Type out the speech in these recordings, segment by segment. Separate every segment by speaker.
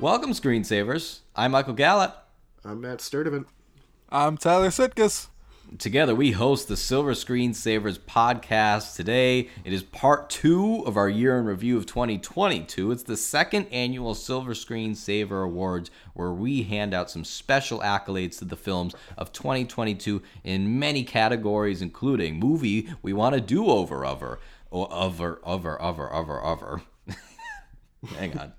Speaker 1: Welcome, screensavers. I'm Michael Gallup.
Speaker 2: I'm Matt Sturdivant.
Speaker 3: I'm Tyler Sitkus.
Speaker 1: Together, we host the Silver Screensavers podcast. Today, it is part two of our year in review of 2022. It's the second annual Silver Screensaver Awards, where we hand out some special accolades to the films of 2022 in many categories, including movie we want to do over, over, or over, over, over, over, over. Hang on.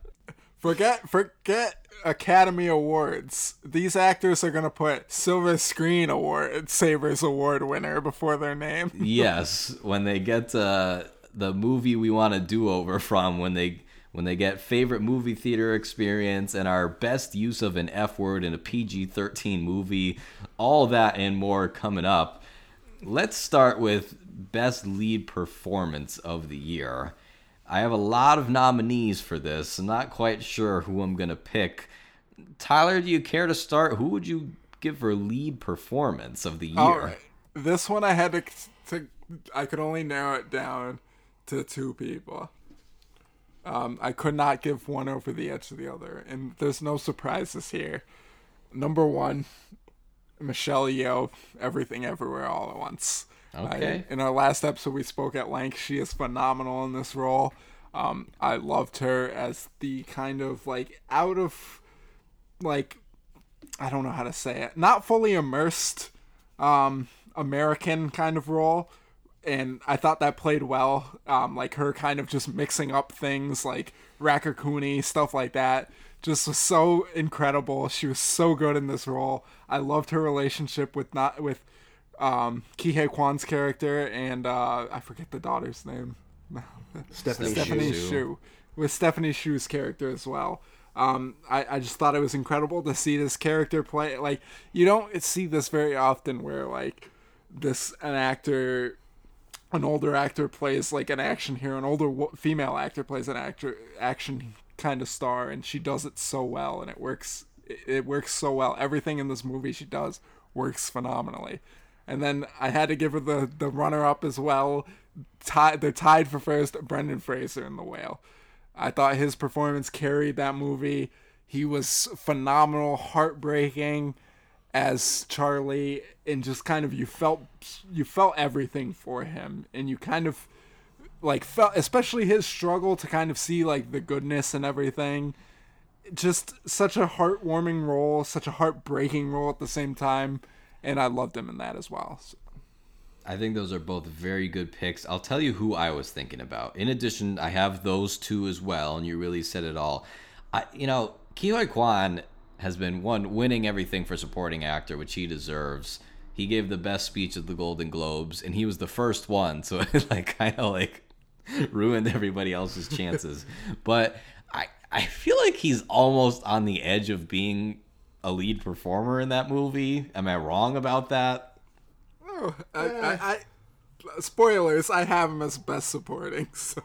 Speaker 3: Forget forget Academy Awards. These actors are gonna put Silver Screen Award Savers Award winner before their name.
Speaker 1: yes, when they get uh, the movie we want to do over from, when they when they get favorite movie theater experience and our best use of an F word in a PG thirteen movie, all that and more coming up. Let's start with best lead performance of the year. I have a lot of nominees for this. I'm not quite sure who I'm gonna pick. Tyler, do you care to start? Who would you give for lead performance of the year?
Speaker 3: All right. This one I had to, to I could only narrow it down to two people. Um, I could not give one over the edge of the other, and there's no surprises here. Number one, Michelle Yeoh, Everything Everywhere All at Once.
Speaker 1: Okay.
Speaker 3: I, in our last episode, we spoke at length. She is phenomenal in this role. Um, I loved her as the kind of like out of like I don't know how to say it, not fully immersed um, American kind of role. And I thought that played well. Um, like her kind of just mixing up things like Raccacoonie, stuff like that. Just was so incredible. She was so good in this role. I loved her relationship with not with um, Ke Huy Quan's character and uh, I forget the daughter's name.
Speaker 2: Stephanie,
Speaker 3: Stephanie
Speaker 1: Hsu.
Speaker 3: Shu. With Stephanie Hsu's character as well. Um, I, I just thought it was incredible to see this character play. Like, you don't see this very often where, like, this, an actor, an older actor plays, like, an action hero, an older wo- female actor plays an actor, action kind of star, and she does it so well, and it works, it, it works so well. Everything in this movie she does works phenomenally. And then I had to give her the, the runner up as well. Tie, they're tied for first, Brendan Fraser in The Whale. I thought his performance carried that movie. He was phenomenal, heartbreaking as Charlie, and just kind of you felt you felt everything for him, and you kind of like felt especially his struggle to kind of see like the goodness and everything. Just such a heartwarming role, such a heartbreaking role at the same time, and I loved him in that as well. So,
Speaker 1: I think those are both very good picks. I'll tell you who I was thinking about. In addition, I have those two as well, and you really said it all. I, you know, Ke Huy Quan has been one winning everything for supporting actor, which he deserves. He gave the best speech at the Golden Globes, and he was the first one, so it like kind of like ruined everybody else's chances. but I I feel like he's almost on the edge of being a lead performer in that movie. Am I wrong about that?
Speaker 3: Oh, I, I, I, spoilers. I have him as best supporting, so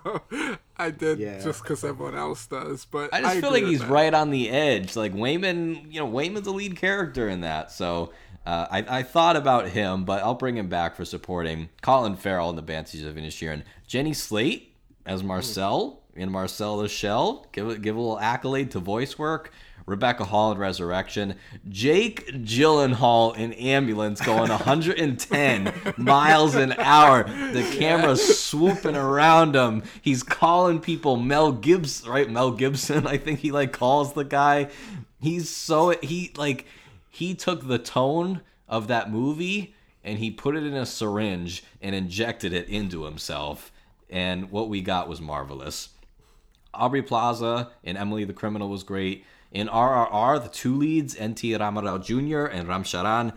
Speaker 3: I did
Speaker 2: Yeah.
Speaker 3: just because everyone else does. But
Speaker 1: I just feel like he's
Speaker 3: that.
Speaker 1: right on the edge. Like Waymond, you know, Waymond's a lead character in that. So uh, I, I thought about him, but I'll bring him back for supporting Colin Farrell in the Banshees of Inisherin. Jenny Slate as Marcel in Marcel the Shell. Give give a little accolade to voice work. Rebecca Hall in Resurrection. Jake Gyllenhaal in Ambulance going 110 miles an hour. The camera's swooping around him. He's calling people Mel Gibson, right? Mel Gibson, I think he like calls the guy. He's so he like he took the tone of that movie and he put it in a syringe and injected it into himself. And what we got was marvelous. Aubrey Plaza and Emily the Criminal was great. In RRR, the two leads, NT Ramarao Jr. and Ram Charan,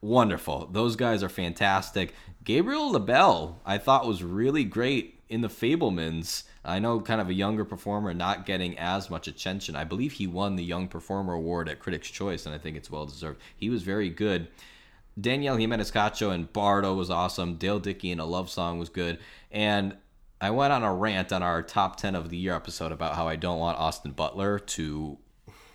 Speaker 1: wonderful. Those guys are fantastic. Gabriel LaBelle, I thought was really great in The Fabelmans. I know kind of a younger performer not getting as much attention. I believe he won the Young Performer Award at Critics' Choice, and I think it's well deserved. He was very good. Daniel Giménez Cacho and Bardo was awesome. Dale Dickey in A Love Song was good. And I went on a rant on our top 10 of the year episode about how I don't want Austin Butler to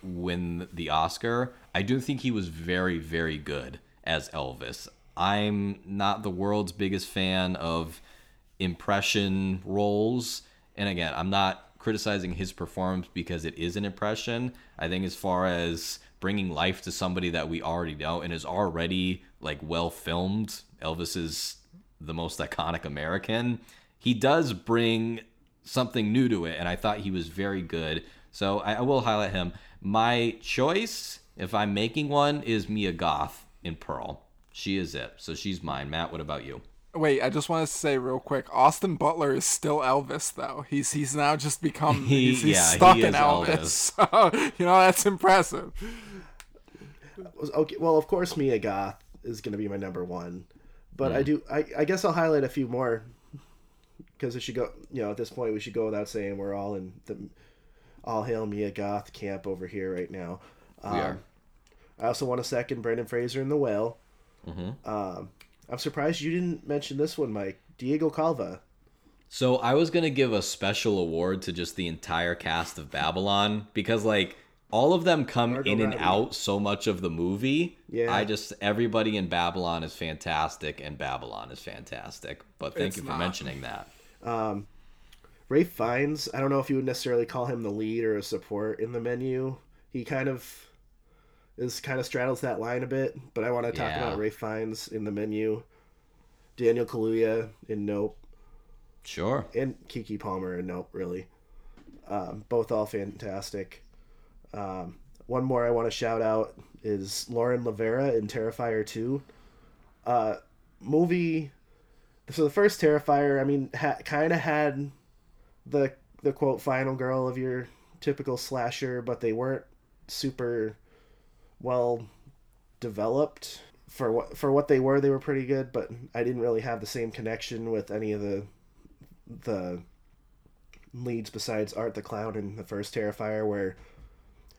Speaker 1: win the Oscar. I do think he was very, very good as Elvis. I'm not the world's biggest fan of impression roles. And again, I'm not criticizing his performance because it is an impression. I think as far as bringing life to somebody that we already know and is already like well filmed, Elvis is the most iconic American. He does bring something new to it, and I thought he was very good. So I, I will highlight him. My choice, if I'm making one, is Mia Goth in Pearl. She is it. So she's mine. Matt, what about you?
Speaker 3: Wait, I just want to say real quick, Austin Butler is still Elvis though. He's he's now just become
Speaker 1: He-
Speaker 3: he's, he's
Speaker 1: yeah,
Speaker 3: stuck
Speaker 1: he
Speaker 3: in
Speaker 1: is
Speaker 3: Elvis. So, you know that's impressive.
Speaker 2: Okay, well, of course, Mia Goth is going to be my number one, but I mm. do. I, I guess I'll highlight a few more because it should go. You know, at this point, we should go without saying we're all in the all hail Mia Goth camp over here right now. Um,
Speaker 1: We are.
Speaker 2: I also want to second Brendan Fraser in The Whale. Um, I'm surprised you didn't mention this one, Mike. Diego Calva.
Speaker 1: So I was gonna give a special award to just the entire cast of Babylon because like all of them come
Speaker 2: Margot
Speaker 1: in and out so much of the movie.
Speaker 2: Yeah.
Speaker 1: I just everybody in Babylon is fantastic and Babylon is fantastic. But thank
Speaker 3: It's
Speaker 1: you for
Speaker 3: not.
Speaker 1: mentioning that.
Speaker 2: Ralph Fiennes, I don't know if you would necessarily call him the lead or a support in the menu. He kind of is kind of straddles that line a bit, but I want to talk
Speaker 1: Yeah.
Speaker 2: about Ralph Fiennes in the menu. Daniel Kaluuya in Nope,
Speaker 1: Sure.
Speaker 2: and Keke Palmer in Nope, really. Um, both all fantastic. Um, one more I want to shout out is Lauren LaVera in Terrifier 2. Uh, movie. So the first Terrifier, I mean, ha- kind of had the the quote final girl of your typical slasher, but they weren't super well developed for what for what they were. They were pretty good, but I didn't really have the same connection with any of the the leads besides Art the Clown in the first Terrifier, where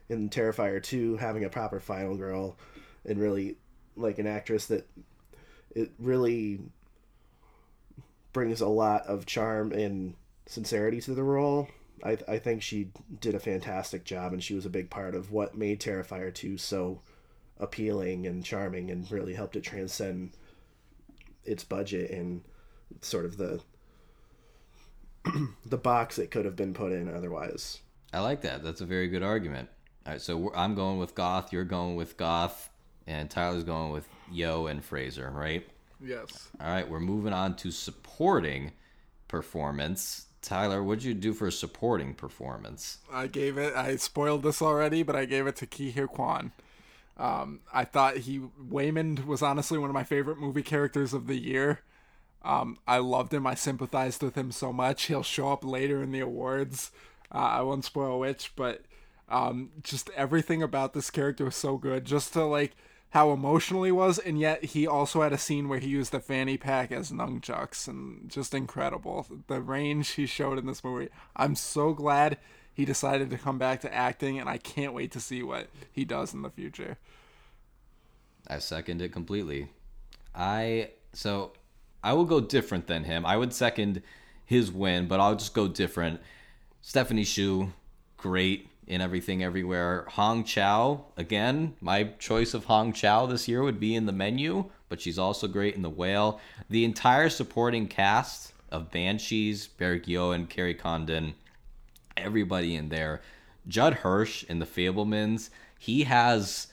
Speaker 2: in Terrifier two having a proper final girl and really like an actress that it really brings a lot of charm and sincerity to the role. I, I think she did a fantastic job, and she was a big part of what made Terrifier 2 so appealing and charming and really helped it transcend its budget and sort of the the box it could have been put in otherwise.
Speaker 1: I like that. That's a very good argument. All right, so we're, I'm going with Goth. You're going with Goth, and Tyler's going with Yeoh and Fraser, right?
Speaker 3: Yes.
Speaker 1: All right, we're moving on to supporting performance. Tyler, what'd you do for a supporting performance?
Speaker 3: I gave it. I spoiled this already, but I gave it to Ke Huy Quan. Um, I thought he Waymond was honestly one of my favorite movie characters of the year. Um, I loved him. I sympathized with him so much. He'll show up later in the awards. Uh, I won't spoil which, but um, just everything about this character was so good. Just to like how emotional he was, and yet he also had a scene where he used the fanny pack as nunchucks, and just incredible. The range he showed in this movie. I'm so glad he decided to come back to acting, and I can't wait to see what he does in the future.
Speaker 1: I second it completely. I so I will go different than him. I would second his win, but I'll just go different. Stephanie Hsu, great in everything everywhere. Hong Chau, again, my choice of Hong Chau this year would be in the menu, but she's also great in the whale. The entire supporting cast of Banshees, Yo and Kerry Condon, everybody in there. Judd Hirsch in the Fabelmans, he has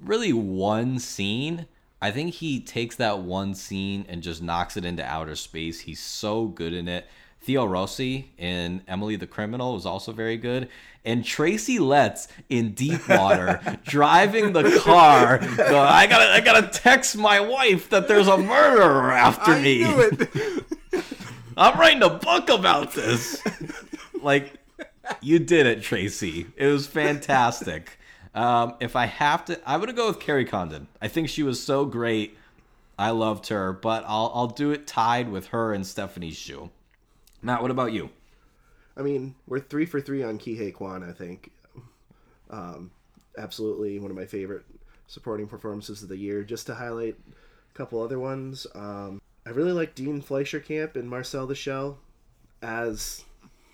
Speaker 1: really one scene. I think he takes that one scene and just knocks it into outer space. He's so good in it. Theo Rossi in Emily the Criminal was also very good. And Tracy Letts in Deep Water driving the car. going, I gotta I gotta text my wife that there's a murderer after
Speaker 3: I
Speaker 1: me.
Speaker 3: knew it.
Speaker 1: I'm writing a book about this. like, you did it, Tracy. It was fantastic. Um, if I have to, I'm gonna go with Kerry Condon. I think she was so great. I loved her, but I'll I'll do it tied with her and Stephanie Hsu. Matt, what about you?
Speaker 2: I mean, we're three for three on Ke Huy Quan, I think. Um, absolutely one of my favorite supporting performances of the year. Just to highlight a couple other ones, um, I really like Dean Fleischer Camp and Marcel the Shell as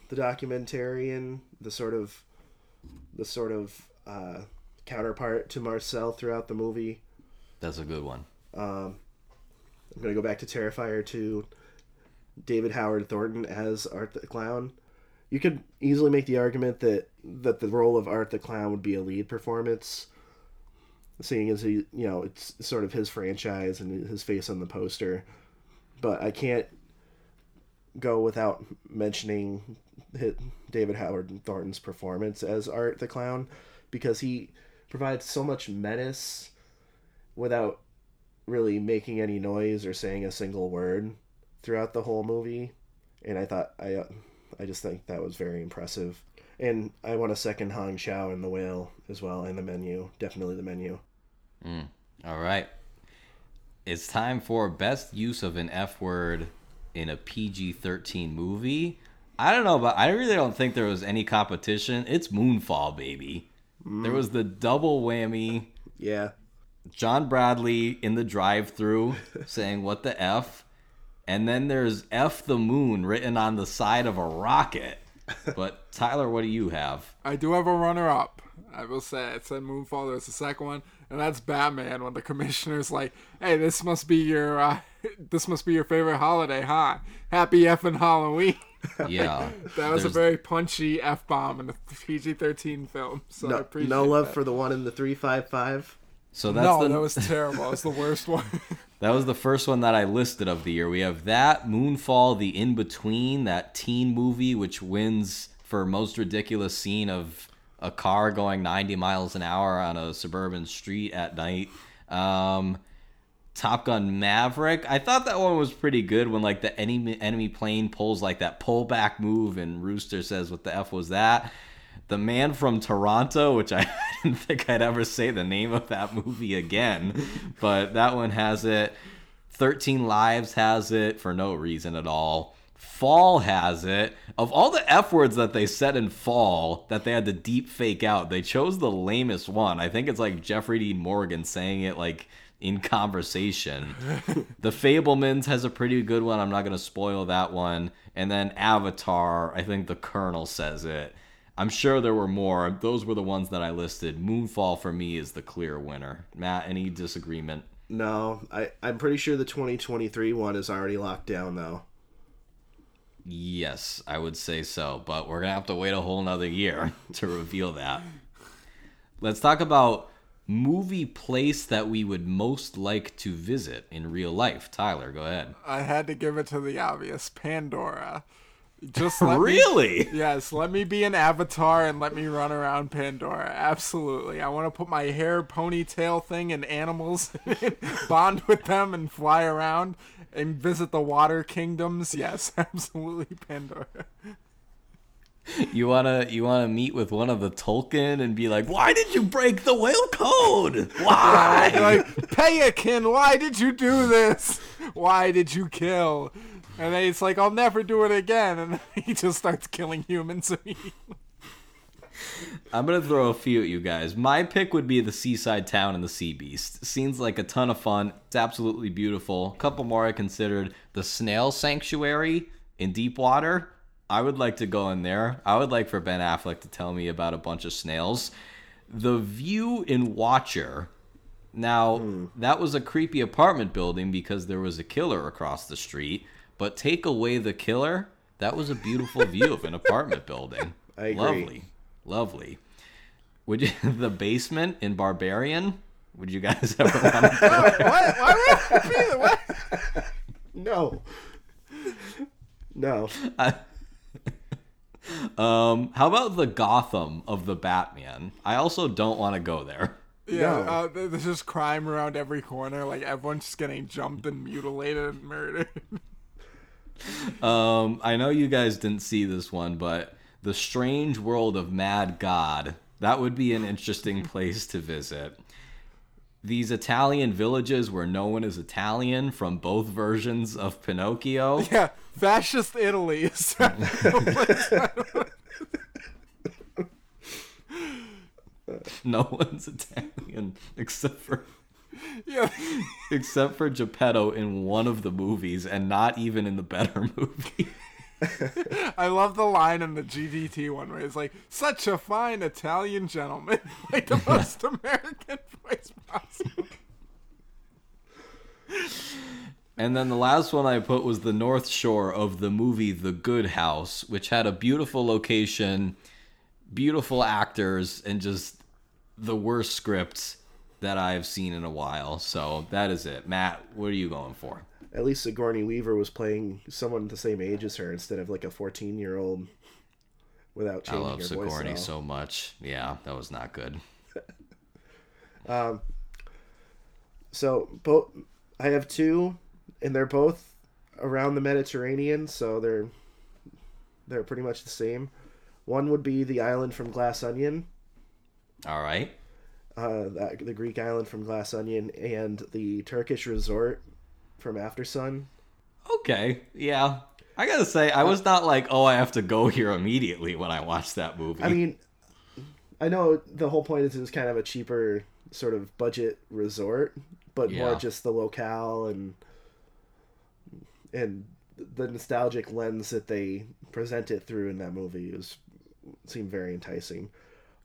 Speaker 2: the documentarian, the sort of the sort of uh, counterpart to Marcel throughout the movie.
Speaker 1: That's a good one.
Speaker 2: I'm gonna go back to Terrifier 2. David Howard Thornton as Art the Clown. You could easily make the argument that that the role of Art the Clown would be a lead performance, seeing as he, you know, it's sort of his franchise and his face on the poster. But I can't go without mentioning David Howard Thornton's performance as Art the Clown because he provides so much menace without really making any noise or saying a single word throughout the whole movie and I thought I uh, I just think that was very impressive and I want a second Hong Chau in the whale as well and the menu definitely the menu mm,
Speaker 1: All right. It's time for best use of an F word in a PG 13 movie. I don't know, but I really don't think there was any competition. It's Moonfall, baby. Mm. There was the double whammy.
Speaker 2: yeah
Speaker 1: John Bradley in the drive through saying, What the F? And then there's F the moon written on the side of a rocket. But Tyler, what do you have?
Speaker 3: I do have a runner up. I will say it said Moonfall. There's the second one, and that's Batman. When the commissioner's like, "Hey, this must be your uh, this must be your favorite holiday, huh? Happy effing Halloween."
Speaker 1: Yeah.
Speaker 3: That was a very punchy f bomb in a PG-13 film. So I
Speaker 2: no,
Speaker 3: appreciate
Speaker 2: no love
Speaker 3: that.
Speaker 2: for the one in the 355
Speaker 1: So that's
Speaker 3: no,
Speaker 1: the
Speaker 3: that was terrible. That was the worst one.
Speaker 1: That was the first one that I listed of the year. We have that, Moonfall, The In Between, that teen movie, which wins for most ridiculous scene of a car going 90 miles an hour on a suburban street at night. Um, Top Gun Maverick. I thought that one was pretty good when like the enemy enemy plane pulls like that pullback move and Rooster says, "What the f was that?" The Man from Toronto, which I didn't think I'd ever say the name of that movie again, but that one has it. 13 Lives has it for no reason at all. Fall has it. Of all the F words that they said in Fall that they had to deep fake out, they chose the lamest one. I think it's like Jeffrey Dean Morgan saying it like in conversation. the Fabelmans has a pretty good one. I'm not going to spoil that one. And then Avatar, I think the Colonel says it. I'm sure there were more. Those were the ones that I listed. Moonfall for me is the clear winner. Matt, any disagreement?
Speaker 2: no I, i'm pretty sure the 2023 one is already locked down though
Speaker 1: Yes, I would say so, but we're gonna have to wait a whole nother year to reveal that. Let's talk about movie place that we would most like to visit in real life. Tyler, go ahead.
Speaker 3: I had to give it to the obvious Pandora. Just let me-
Speaker 1: really?
Speaker 3: Yes, let me be an avatar and let me run around Pandora. Absolutely. I want to put my hair ponytail thing and animals, bond with them and fly around and visit the water kingdoms. Yes, absolutely Pandora.
Speaker 1: You wanna you wanna meet with one of the Tulkun and be like, "Why did you break the whale code? Why?"
Speaker 3: like, Payakan, why did you do this? Why did you kill? And then it's like, I'll never do it again. And then he just starts killing humans.
Speaker 1: I'm gonna throw a few at you guys. My pick would be the seaside town and the sea beast. Seems like a ton of fun. It's absolutely beautiful. A couple more I considered. The snail sanctuary in deep water. I would like to go in there. I would like for Ben Affleck to tell me about a bunch of snails. The view in Watcher. Now, hmm. that was a creepy apartment building because there was a killer across the street. But take away the killer, that was a beautiful view of an apartment building.
Speaker 2: I agree.
Speaker 1: Lovely. Lovely. Would you the basement in Barbarian? Would you guys ever want to
Speaker 3: what? Why would I be what?
Speaker 2: no no
Speaker 1: Um, how about the Gotham of the Batman? I also don't want to go there.
Speaker 3: Yeah,
Speaker 2: No.
Speaker 3: uh, there- there's just crime around every corner. Like everyone's just getting jumped and mutilated and murdered.
Speaker 1: Um, I know you guys didn't see this one, but the strange world of Mad God. That would be an interesting place to visit. These Italian villages where no one is Italian from both versions of Pinocchio.
Speaker 3: yeah, fascist Italy. is-
Speaker 1: No one's Italian except for
Speaker 3: yeah,
Speaker 1: except for Geppetto in one of the movies and not even in the better movie.
Speaker 3: I love the line in the GDT one where it's like, "Such a fine Italian gentleman," like the most American voice possible.
Speaker 1: And then the last one I put was the North Shore of the movie The Good House, which had a beautiful location, beautiful actors, and just the worst script that I've seen in a while. So that is it. Matt, what are you going for?
Speaker 2: At least Sigourney Weaver was playing someone the same age as her instead of like a 14 year old without
Speaker 1: I
Speaker 2: changing
Speaker 1: love
Speaker 2: her voice.
Speaker 1: Sigourney so much. Yeah, that was not good.
Speaker 2: um, So both I have two, and they're both around the Mediterranean, so they're they're pretty much the same. One would be the island from Glass Onion,
Speaker 1: All right.
Speaker 2: Uh, that, the Greek island from Glass Onion, and the Turkish resort from After Sun.
Speaker 1: Okay. Yeah. I gotta say, I was not like, oh, I have to go here immediately when I watched that movie.
Speaker 2: I mean, I know the whole point is it was kind of a cheaper sort of budget resort, but more just the locale and and the nostalgic lens that they present it through in that movie is seemed very enticing.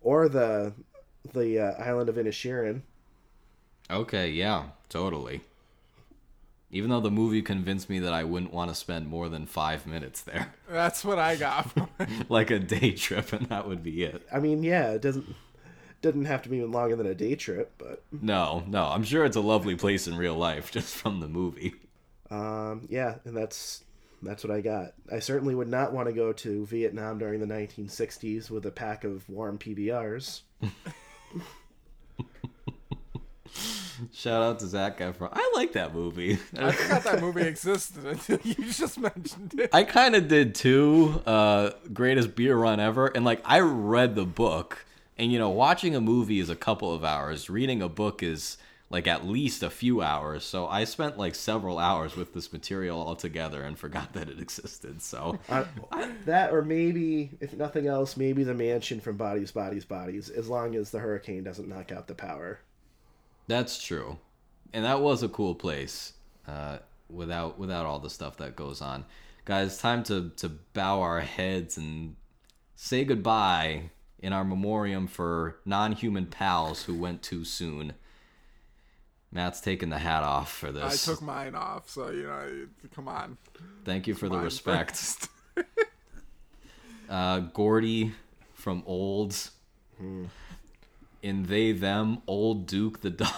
Speaker 2: Or the the uh, island of Inisherin.
Speaker 1: okay, yeah, totally. Even though the movie convinced me that I wouldn't want to spend more than five minutes there,
Speaker 3: That's what I got. From it.
Speaker 1: like a day trip, and that would be it.
Speaker 2: I mean, yeah, it doesn't doesn't have to be longer than a day trip, but
Speaker 1: No, no, I'm sure it's a lovely place in real life, just from the movie.
Speaker 2: Um, yeah, and that's that's what I got. I certainly would not want to go to Vietnam during the 1960s with a pack of warm PBRs.
Speaker 1: Shout out to Zac Efron. I like that movie.
Speaker 3: I forgot that movie existed until you just mentioned it.
Speaker 1: I kind of did too. Uh, greatest beer run ever, and like I read the book, and you know, watching a movie is a couple of hours. Reading a book is like at least a few hours. So I spent like several hours with this material all together and forgot that it existed. So
Speaker 2: that, or maybe, if nothing else, maybe the mansion from Bodies, Bodies, Bodies, as long as the hurricane doesn't knock out the power.
Speaker 1: that's true, and that was a cool place. Uh, without without all the stuff that goes on, guys, time to to bow our heads and say goodbye in our memoriam for non-human pals who went too soon. Matt's taking the hat off for this.
Speaker 3: I took mine off, so you know, come on.
Speaker 1: Thank you for the respect. Uh, Gordy from Olds. In they them, old Duke the dog.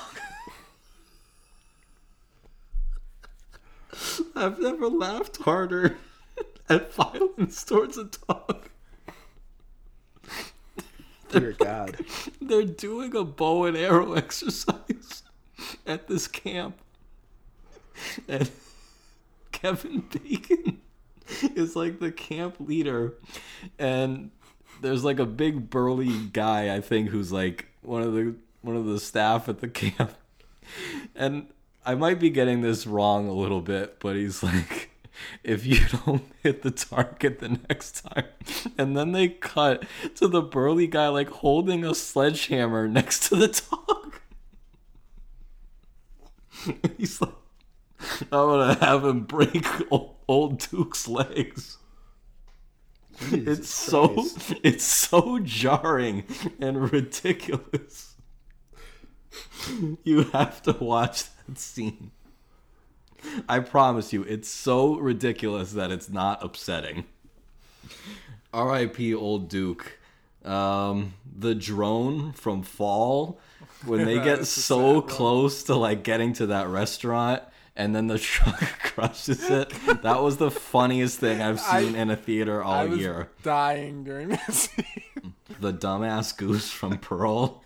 Speaker 1: I've never laughed harder at violence towards a dog.
Speaker 2: Dear God.
Speaker 1: They're doing a bow and arrow exercise at this camp. And Kevin Bacon is like the camp leader. And there's like a big burly guy, I think, who's like one of the one of the staff at the camp. And I might be getting this wrong a little bit, but he's like if you don't hit the target the next time. And then they cut to the burly guy like holding a sledgehammer next to the dog. He's like, I'm gonna have him break old, old Duke's legs.
Speaker 2: Jesus
Speaker 1: It's so it's so jarring and ridiculous. You have to watch that scene. I promise you, it's so ridiculous that it's not upsetting. R.I.P. Old Duke. Um, the drone from Fall, when they get so close to like getting to that restaurant, and then the truck crushes it. That was the funniest thing I've
Speaker 3: I-
Speaker 1: seen in a theater all
Speaker 3: I was
Speaker 1: year.
Speaker 3: dying during this scene.
Speaker 1: The dumbass goose from Pearl.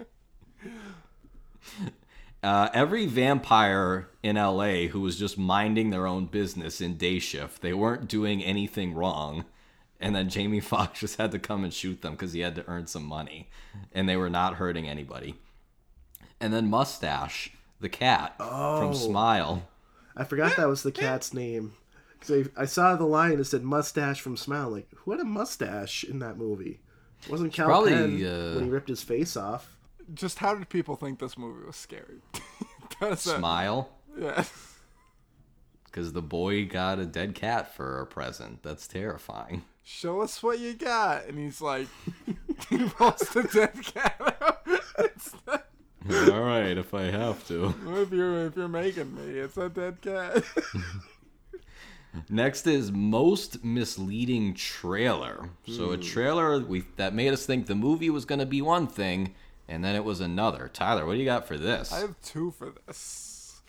Speaker 1: Uh, every vampire in LA who was just minding their own business in day shift, they weren't doing anything wrong. And then Jamie Foxx just had to come and shoot them because he had to earn some money. And they were not hurting anybody. And then Mustache, the cat
Speaker 2: Oh.
Speaker 1: from Smile.
Speaker 2: I forgot that was the cat's name. Because I, I saw the line that said mustache from Smile. Like, who had a mustache in that movie? It wasn't Cal
Speaker 1: Probably,
Speaker 2: Penn
Speaker 1: uh,
Speaker 2: when he ripped his face off.
Speaker 3: Just how did people think this movie was scary? That's it.
Speaker 1: Smile.
Speaker 3: Yeah.
Speaker 1: Because the boy got a dead cat for a present. That's terrifying.
Speaker 3: Show us what you got, and he's like, he pulls the dead cat out. It's not-
Speaker 1: All right, if I have to.
Speaker 3: if you're if you're making me, it's a dead cat.
Speaker 1: Next is most misleading trailer. So a hmm. trailer we that made us think the movie was going to be one thing, and then it was another. Tyler, what do you got for this?
Speaker 3: I have two for this.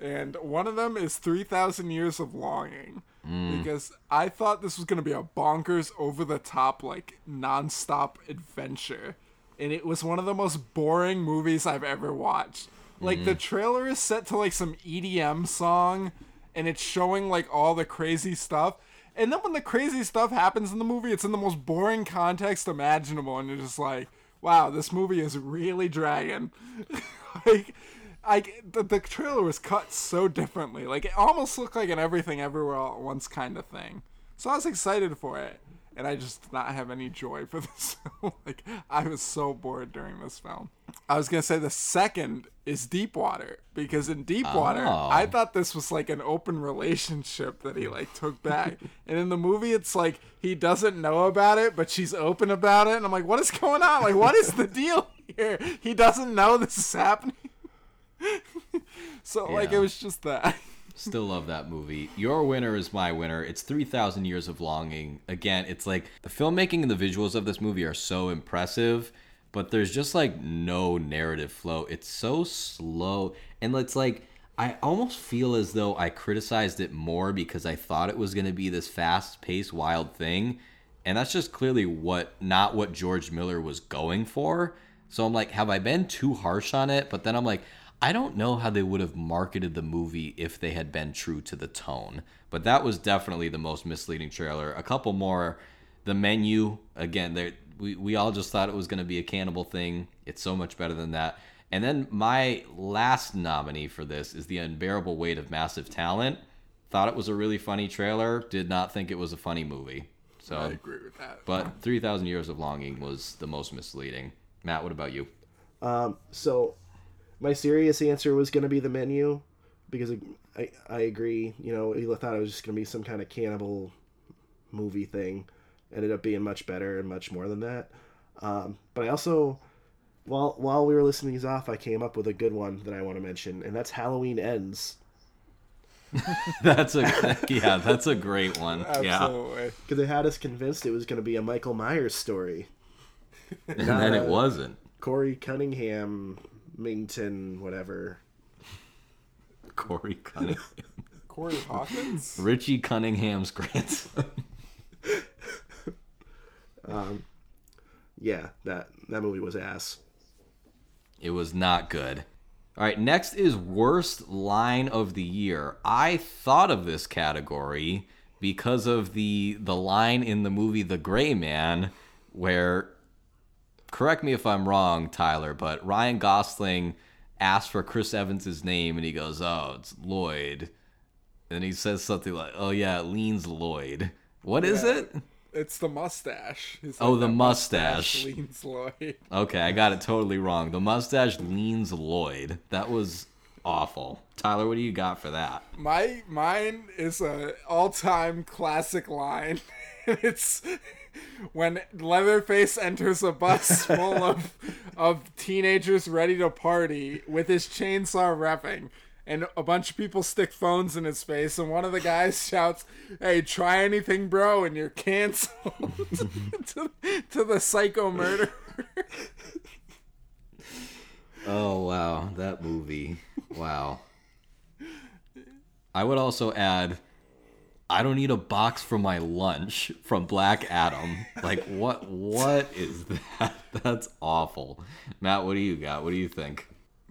Speaker 3: And one of them is 3,000 Years of Longing. Hmm. Because I thought this was going to be a bonkers, over the top, like, non-stop adventure. And it was one of the most boring movies I've ever watched. Like, the mm. trailer is set to, like, some EDM song, and it's showing, like, all the crazy stuff. And then when the crazy stuff happens in the movie, it's in the most boring context imaginable. And you're just like, wow, this movie is really dragging. like, like the, the trailer was cut so differently. Like it almost looked like an everything everywhere all at once kind of thing. So I was excited for it, and I just did not have any joy for this like I was so bored during this film. I was gonna say the second is Deepwater because in Deepwater
Speaker 1: Oh.
Speaker 3: I thought this was like an open relationship that he like took back, and in the movie it's like he doesn't know about it, but she's open about it, and I'm like, what is going on? Like, what is the deal here? He doesn't know this is happening. so like it was just that.
Speaker 1: Still love that movie. Your winner is my winner. It's 3,000 Years of Longing. Again, it's like the filmmaking and the visuals of this movie are so impressive, but there's just like no narrative flow. It's so slow. And it's like, I almost feel as though I criticized it more because I thought it was going to be this fast paced, wild thing. And that's just clearly what, not what George Miller was going for. So I'm like, have I been too harsh on it? But then I'm like, I don't know how they would have marketed the movie if they had been true to the tone. But that was definitely the most misleading trailer. A couple more. The menu, again, there we, we all just thought it was going to be a cannibal thing. It's so much better than that. And then my last nominee for this is The Unbearable Weight of Massive Talent. Thought it was a really funny trailer. Did not think it was a funny movie. So,
Speaker 3: I agree with that.
Speaker 1: but 3,000 Years of Longing was the most misleading. Matt, what about you?
Speaker 2: Um, so my serious answer was going to be the menu because I, I agree. You know, I thought it was just going to be some kind of cannibal movie thing. Ended up being much better and much more than that. Um, but I also, while while we were listening these off, I came up with a good one that I want to mention, and that's Halloween Ends.
Speaker 1: That's a yeah, that's a great one. Yeah.
Speaker 2: Because it had us convinced it was going to be a Michael Myers story.
Speaker 1: And then it wasn't.
Speaker 2: Corey Cunningham, Mington, whatever.
Speaker 1: Corey Cunningham.
Speaker 3: Corey Hawkins.
Speaker 1: Richie Cunningham's grandson.
Speaker 2: Um, yeah, that that movie was ass.
Speaker 1: It was not good. All right, next is worst line of the year. I thought of this category because of the the line in the movie The Gray Man where correct me if I'm wrong, Tyler, but Ryan Gosling asked for Chris Evans's name and he goes, "Oh, it's Lloyd." And he says something like, "Oh yeah, it leans Lloyd." What is
Speaker 3: Yeah.
Speaker 1: it?
Speaker 3: It's the mustache. He's
Speaker 1: Oh,
Speaker 3: like,
Speaker 1: the
Speaker 3: "That
Speaker 1: mustache."
Speaker 3: leans Lloyd.
Speaker 1: Okay, I got it totally wrong. The mustache leans Lloyd. That was awful. Tyler, what do you got for that?
Speaker 3: My mine is a all-time classic line. it's when Leatherface enters a bus full of of teenagers ready to party with his chainsaw reffing. And a bunch of people stick phones in his face, and one of the guys shouts, "Hey, try anything, bro, and you're canceled." to, to the psycho murderer.
Speaker 1: Oh wow, that movie. Wow. I would also add I don't need a box for my lunch from Black Adam. Like what what is that? That's awful. Matt, what do you got? What do you think?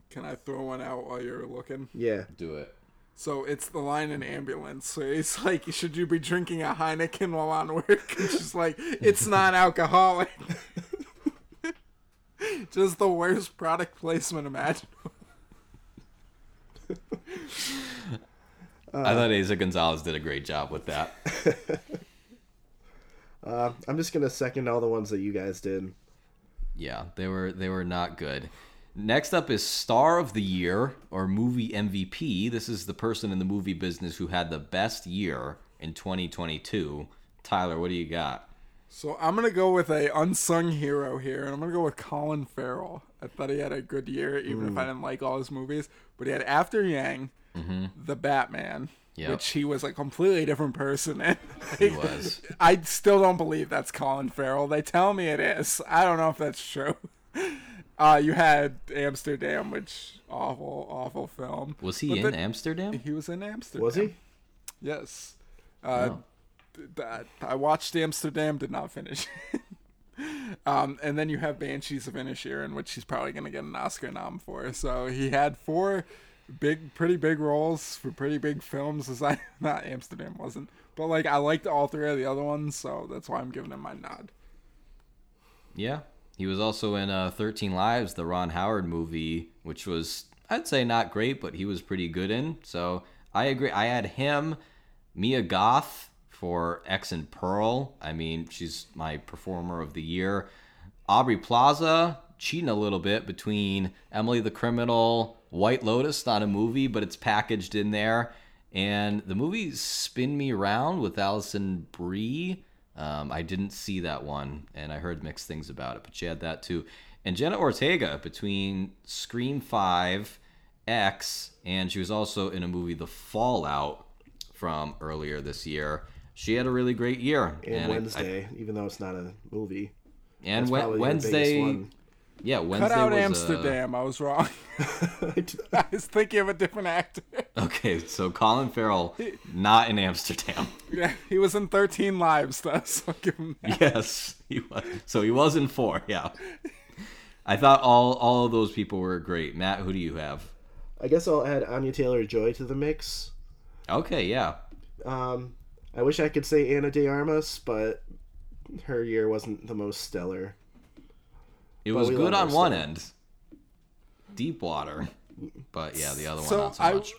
Speaker 3: Can I throw one out while you're looking?
Speaker 2: Yeah,
Speaker 1: Do it.
Speaker 3: So it's the line in ambulance. So it's like, should you be drinking a Heineken while on work? And she's like, it's not alcoholic. Just the worst product placement imaginable.
Speaker 1: I thought Eiza Gonzalez did a great job with that.
Speaker 2: uh, I'm just gonna second all the ones that you guys did.
Speaker 1: Yeah, they were they were not good. Next up is Star of the Year or Movie MVP. This is the person in the movie business who had the best year in 2022. Tyler, what do you got?
Speaker 3: So I'm gonna go with a unsung hero here, and I'm gonna go with Colin Farrell. I thought he had a good year, even if I didn't like all his movies. But he had After Yang, The Batman,
Speaker 1: Yep.
Speaker 3: which he was a completely different person in.
Speaker 1: He was.
Speaker 3: I still don't believe that's Colin Farrell. They tell me it is. I don't know if that's true. Uh, you had Amsterdam, which awful, awful film.
Speaker 1: Was he
Speaker 3: But
Speaker 1: in
Speaker 3: then-
Speaker 1: Amsterdam?
Speaker 3: He was in Amsterdam.
Speaker 2: Was he?
Speaker 3: Yes. Uh, th- that I watched Amsterdam, did not finish. um, and then you have Banshees of Inisherin, which he's probably going to get an Oscar nom for. So he had four big, pretty big roles for pretty big films. As I not Amsterdam wasn't, but like I liked all three of the other ones, so that's why I'm giving him my nod.
Speaker 1: Yeah. He was also in uh, 13 Lives, the Ron Howard movie, which was, I'd say, not great, but he was pretty good in. So I agree. I had him, Mia Goth for X and Pearl. I mean, she's my performer of the year. Aubrey Plaza, cheating a little bit between Emily the Criminal, White Lotus, not a movie, but it's packaged in there. And the movie Spin Me Around with Alison Brie. Um, I didn't see that one, and I heard mixed things about it, but she had that too. And Jenna Ortega between Scream 5, X, and she was also in a movie, The Fallout, from earlier this year. She had a really great year.
Speaker 2: And,
Speaker 1: I-
Speaker 2: Wednesday, even though it's not a movie.
Speaker 1: and
Speaker 2: That's
Speaker 1: Wed-
Speaker 2: probably your biggest
Speaker 1: Wednesday. Yeah, Wednesday
Speaker 3: Cut out
Speaker 1: was, uh,
Speaker 3: Amsterdam. I was wrong. I was thinking of a different actor.
Speaker 1: okay, so Colin Farrell, not in Amsterdam.
Speaker 3: yeah, he was in 13 Lives, though. So I'll give him that.
Speaker 1: yes, he was. So he was in four. Yeah. I thought all all of those people were great. Matt, who do you have?
Speaker 2: I guess I'll add Anya Taylor Joy to the mix.
Speaker 1: Okay, yeah.
Speaker 2: Um, I wish I could say Ana de Armas, but her year wasn't the most stellar.
Speaker 1: It was good on one
Speaker 2: still.
Speaker 1: end. Deep water. But yeah, the other one
Speaker 3: So
Speaker 1: not so
Speaker 3: I,
Speaker 1: much.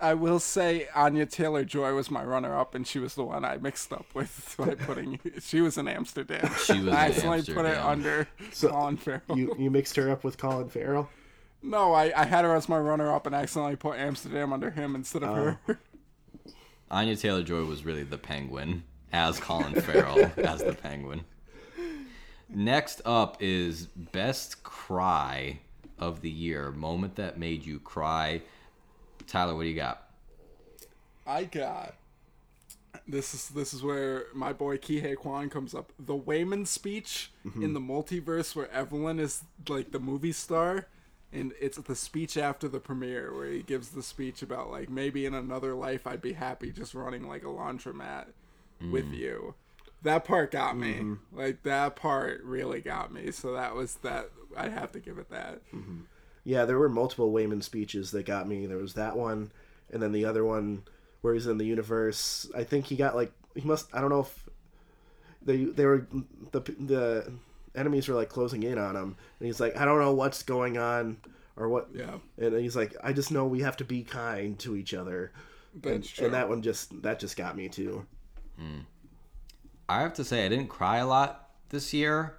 Speaker 3: I will say Anya Taylor Joy was my runner up, and she was the one I mixed up with by putting. She was in Amsterdam.
Speaker 1: She was
Speaker 3: I accidentally put it under
Speaker 2: So,
Speaker 3: Colin Farrell.
Speaker 2: You you mixed her up with Colin Farrell.
Speaker 3: No, I, I had her as my runner up and accidentally put Amsterdam under him instead of her. Oh.
Speaker 1: Anya Taylor Joy was really the penguin, as Colin Farrell as the penguin. Next up is Best Cry of the Year. Moment that made you cry. Tyler, what do you got?
Speaker 3: I got. This is this is where my boy Ke Huy Quan comes up. The Waymond speech mm-hmm. in the multiverse where Evelyn is like the movie star, and it's the speech after the premiere where he gives the speech about like maybe in another life I'd be happy just running like a laundromat with mm. you. That part got me. Mm-hmm. Like that part really got me. So that was that. I have to give it that. Mm-hmm.
Speaker 2: Yeah, there were multiple Waymond speeches that got me. There was that one, and then the other one where he's in the universe. I think he got like he must. I don't know if they they were the the enemies were like closing in on him, and he's like, I don't know what's going on or what.
Speaker 3: Yeah.
Speaker 2: And he's like, I just know we have to be kind to each other.
Speaker 3: That's
Speaker 2: and,
Speaker 3: true.
Speaker 2: and that one just that just got me too. Hmm.
Speaker 1: I have to say, I didn't cry a lot this year.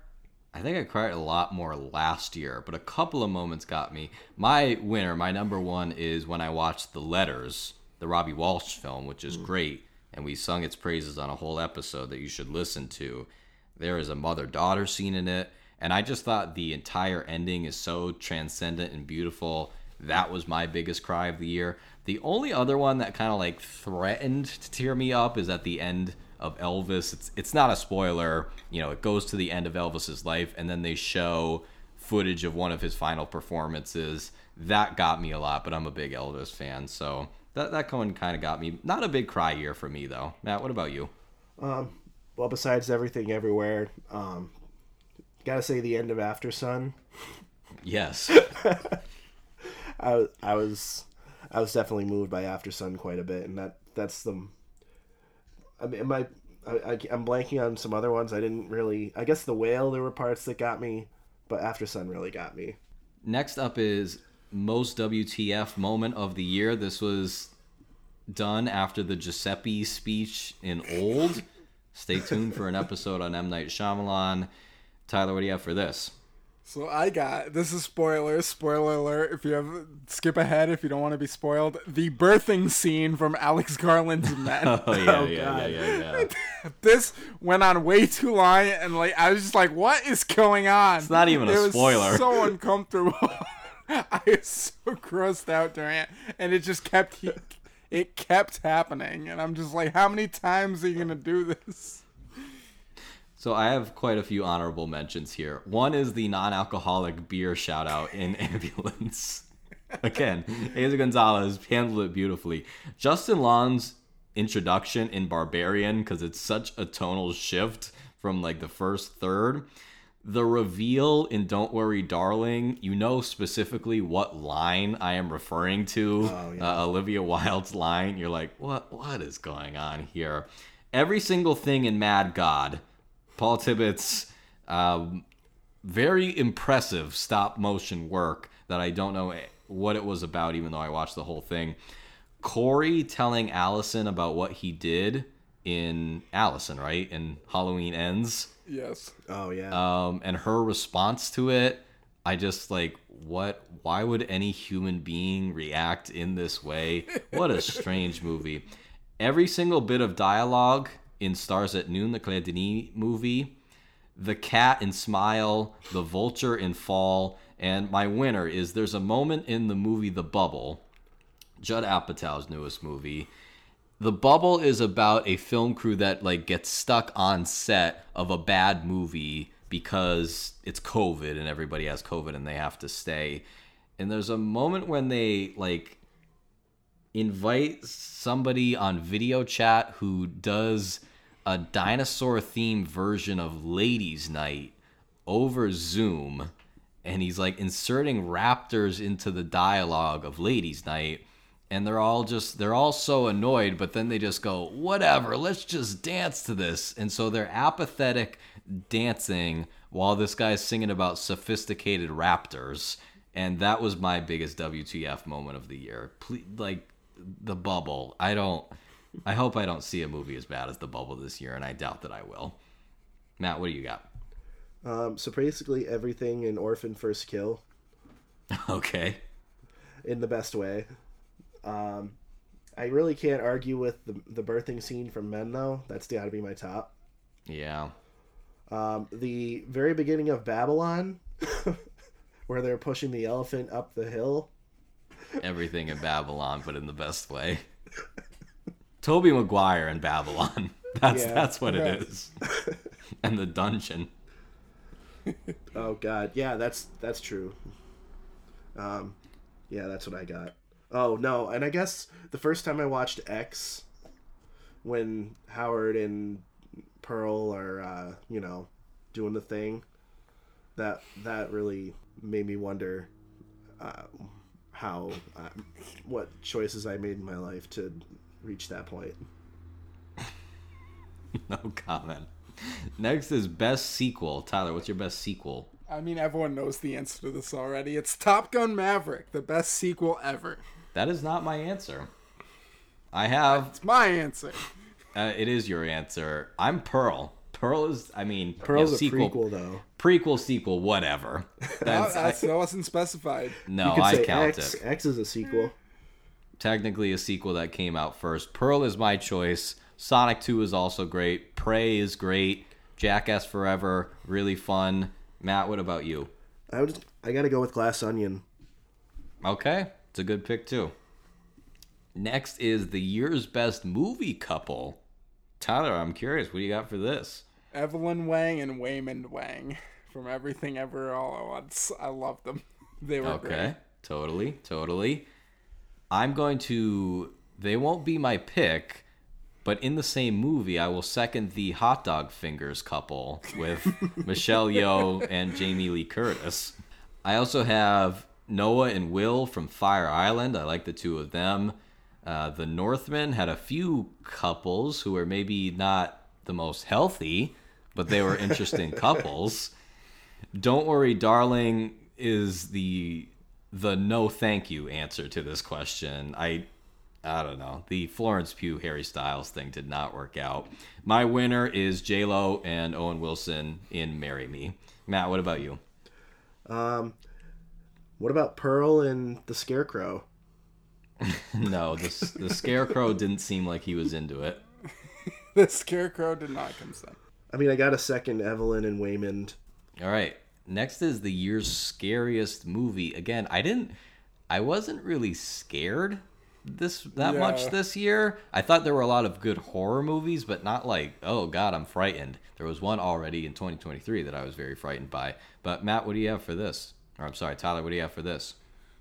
Speaker 1: I think I cried a lot more last year, but a couple of moments got me. My winner, my number one, is when I watched The Letters, the Robbie Walsh film, which is hmm. great, and we sung its praises on a whole episode that you should listen to. There is a mother daughter scene in it, and I just thought the entire ending is so transcendent and beautiful. That was my biggest cry of the year. The only other one that kind of like threatened to tear me up is at the end of Elvis. It's it's not a spoiler, you know, it goes to the end of Elvis's life and then they show footage of one of his final performances. That got me a lot, but I'm a big Elvis fan, so that that one kind of got me. Not a big cry year for me though. Matt, what about you?
Speaker 2: Well, besides everything everywhere, um, gotta say the end of After Sun.
Speaker 1: Yes.
Speaker 2: I I was I was definitely moved by After Sun quite a bit, and that that's the. I mean, my I, I I'm blanking on some other ones. I didn't really. I guess the whale. There were parts that got me, but After Sun really got me.
Speaker 1: Next up is most WTF moment of the year. This was done after the Giuseppe speech in Old. Stay tuned for an episode on M Night Shyamalan. Tyler, what do you have for this?
Speaker 3: So I got this is spoilers. Spoiler alert! If you have skip ahead if you don't want to be spoiled. The birthing scene from Alex Garland's oh, Men.
Speaker 1: Oh yeah,
Speaker 2: Oh,
Speaker 1: yeah, yeah, yeah, yeah.
Speaker 3: this went on way too long, and like I was just like, "What is going on?" It's
Speaker 1: not even a
Speaker 3: it was
Speaker 1: spoiler.
Speaker 3: So uncomfortable. I was so grossed out during it, and it just kept it kept happening, and I'm just like, "How many times are you gonna do this?"
Speaker 1: So I have quite a few honorable mentions here. One is the non-alcoholic beer shout out in Ambulance. Again, Eiza Gonzalez handled it beautifully. Justin Long's introduction in Barbarian, because it's such a tonal shift from like the first third. The reveal in Don't Worry, Darling, you know specifically what line I am referring to.
Speaker 2: Oh, yeah.
Speaker 1: uh, Olivia Wilde's line. You're like, what? What is going on here? Every single thing in Mad God, Paul Tippett's um, very impressive stop motion work that I don't know what it was about, even though I watched the whole thing. Corey telling Allison about what he did in Allison, right? In Halloween Ends
Speaker 3: Yes.
Speaker 2: Oh yeah.
Speaker 1: um, and her response to it i just like what why would any human being react in this way what a strange movie every single bit of dialogue in stars at noon the claire denis movie the cat in smile the vulture in fall and my winner is there's a moment in the movie the bubble judd apatow's newest movie. The bubble is about a film crew that like gets stuck on set of a bad movie because it's covid and everybody has covid and they have to stay. And there's a moment when they like invite somebody on video chat who does a dinosaur themed version of ladies night over zoom and he's like inserting raptors into the dialogue of ladies night and they're all just they're all so annoyed but then they just go whatever let's just dance to this. And so they're apathetic dancing while this guy's singing about sophisticated raptors and that was my biggest wtf moment of the year. Ple like the bubble. I don't i hope i don't see a movie as bad as the bubble this year and i doubt that i will matt what do you got
Speaker 2: um, so basically everything in Orphan First Kill
Speaker 1: okay
Speaker 2: in the best way. Um, I really can't argue with the the birthing scene from Men though. That's got to be my top.
Speaker 1: yeah
Speaker 2: Um, the very beginning of Babylon, where they're pushing the elephant up the hill.
Speaker 1: everything in Babylon, but in the best way. Toby Maguire in Babylon. That's
Speaker 2: Yeah.
Speaker 1: that's what it is. and the dungeon.
Speaker 2: Oh God, yeah, that's that's true. Um, yeah, that's what I got. Oh no, and I guess the first time I watched X, when Howard and Pearl are, uh, you know, doing the thing, that that really made me wonder uh, how uh, what choices I made in my life to reach that point.
Speaker 1: No comment. Next is best sequel. Tyler, what's your best sequel?
Speaker 3: I mean, everyone knows the answer to this already. It's Top Gun Maverick, the best sequel ever.
Speaker 1: That is not my answer. I have
Speaker 3: It's my answer.
Speaker 1: uh, it is your answer. I'm Pearl. Pearl is I mean
Speaker 2: Pearl's
Speaker 1: yeah,
Speaker 2: a prequel though.
Speaker 1: Prequel sequel, whatever.
Speaker 3: That,
Speaker 1: That's, I-
Speaker 3: that wasn't specified.
Speaker 1: no,
Speaker 2: You could
Speaker 1: I
Speaker 2: say
Speaker 1: count
Speaker 2: X.
Speaker 1: it.
Speaker 2: X is a sequel.
Speaker 1: Technically a sequel that came out first. Pearl is my choice. Sonic 2 is also great. Prey is great. Jackass Forever, really fun. Matt, what about you?
Speaker 2: I would. I got to go with Glass Onion.
Speaker 1: Okay, it's a good pick too. Next is the year's best movie couple. Tyler, I'm curious, what do you got for this?
Speaker 3: Evelyn Wang and Waymond Wang from Everything Ever All at Once. I love them. They were
Speaker 1: Okay,
Speaker 3: great.
Speaker 1: totally, totally. I'm going to. They won't be my pick, but in the same movie, I will second the hot dog fingers couple with Michelle Yeoh and Jamie Lee Curtis. I also have Noah and Will from Fire Island. I like the two of them. Uh, the Northman had a few couples who were maybe not the most healthy, but they were interesting couples. Don't worry, darling is the the no thank you answer to this question. I I don't know. The Florence Pugh Harry Styles thing did not work out. My winner is J Lo and Owen Wilson in Marry Me. Matt, what about you?
Speaker 2: Um, what about Pearl and the Scarecrow?
Speaker 1: no, the the scarecrow didn't seem like he was into it.
Speaker 3: the scarecrow did not consent.
Speaker 2: I mean, I got a second Evelyn and Waymond.
Speaker 1: All right. Next is the year's scariest movie. Again, I didn't I wasn't really scared this that
Speaker 3: Yeah.
Speaker 1: much this year. I thought there were a lot of good horror movies, but not like, oh god, I'm frightened. There was one already in 2023 that I was very frightened by. But Matt, what do you have for this? Or I'm sorry, Tyler, what do you have for this?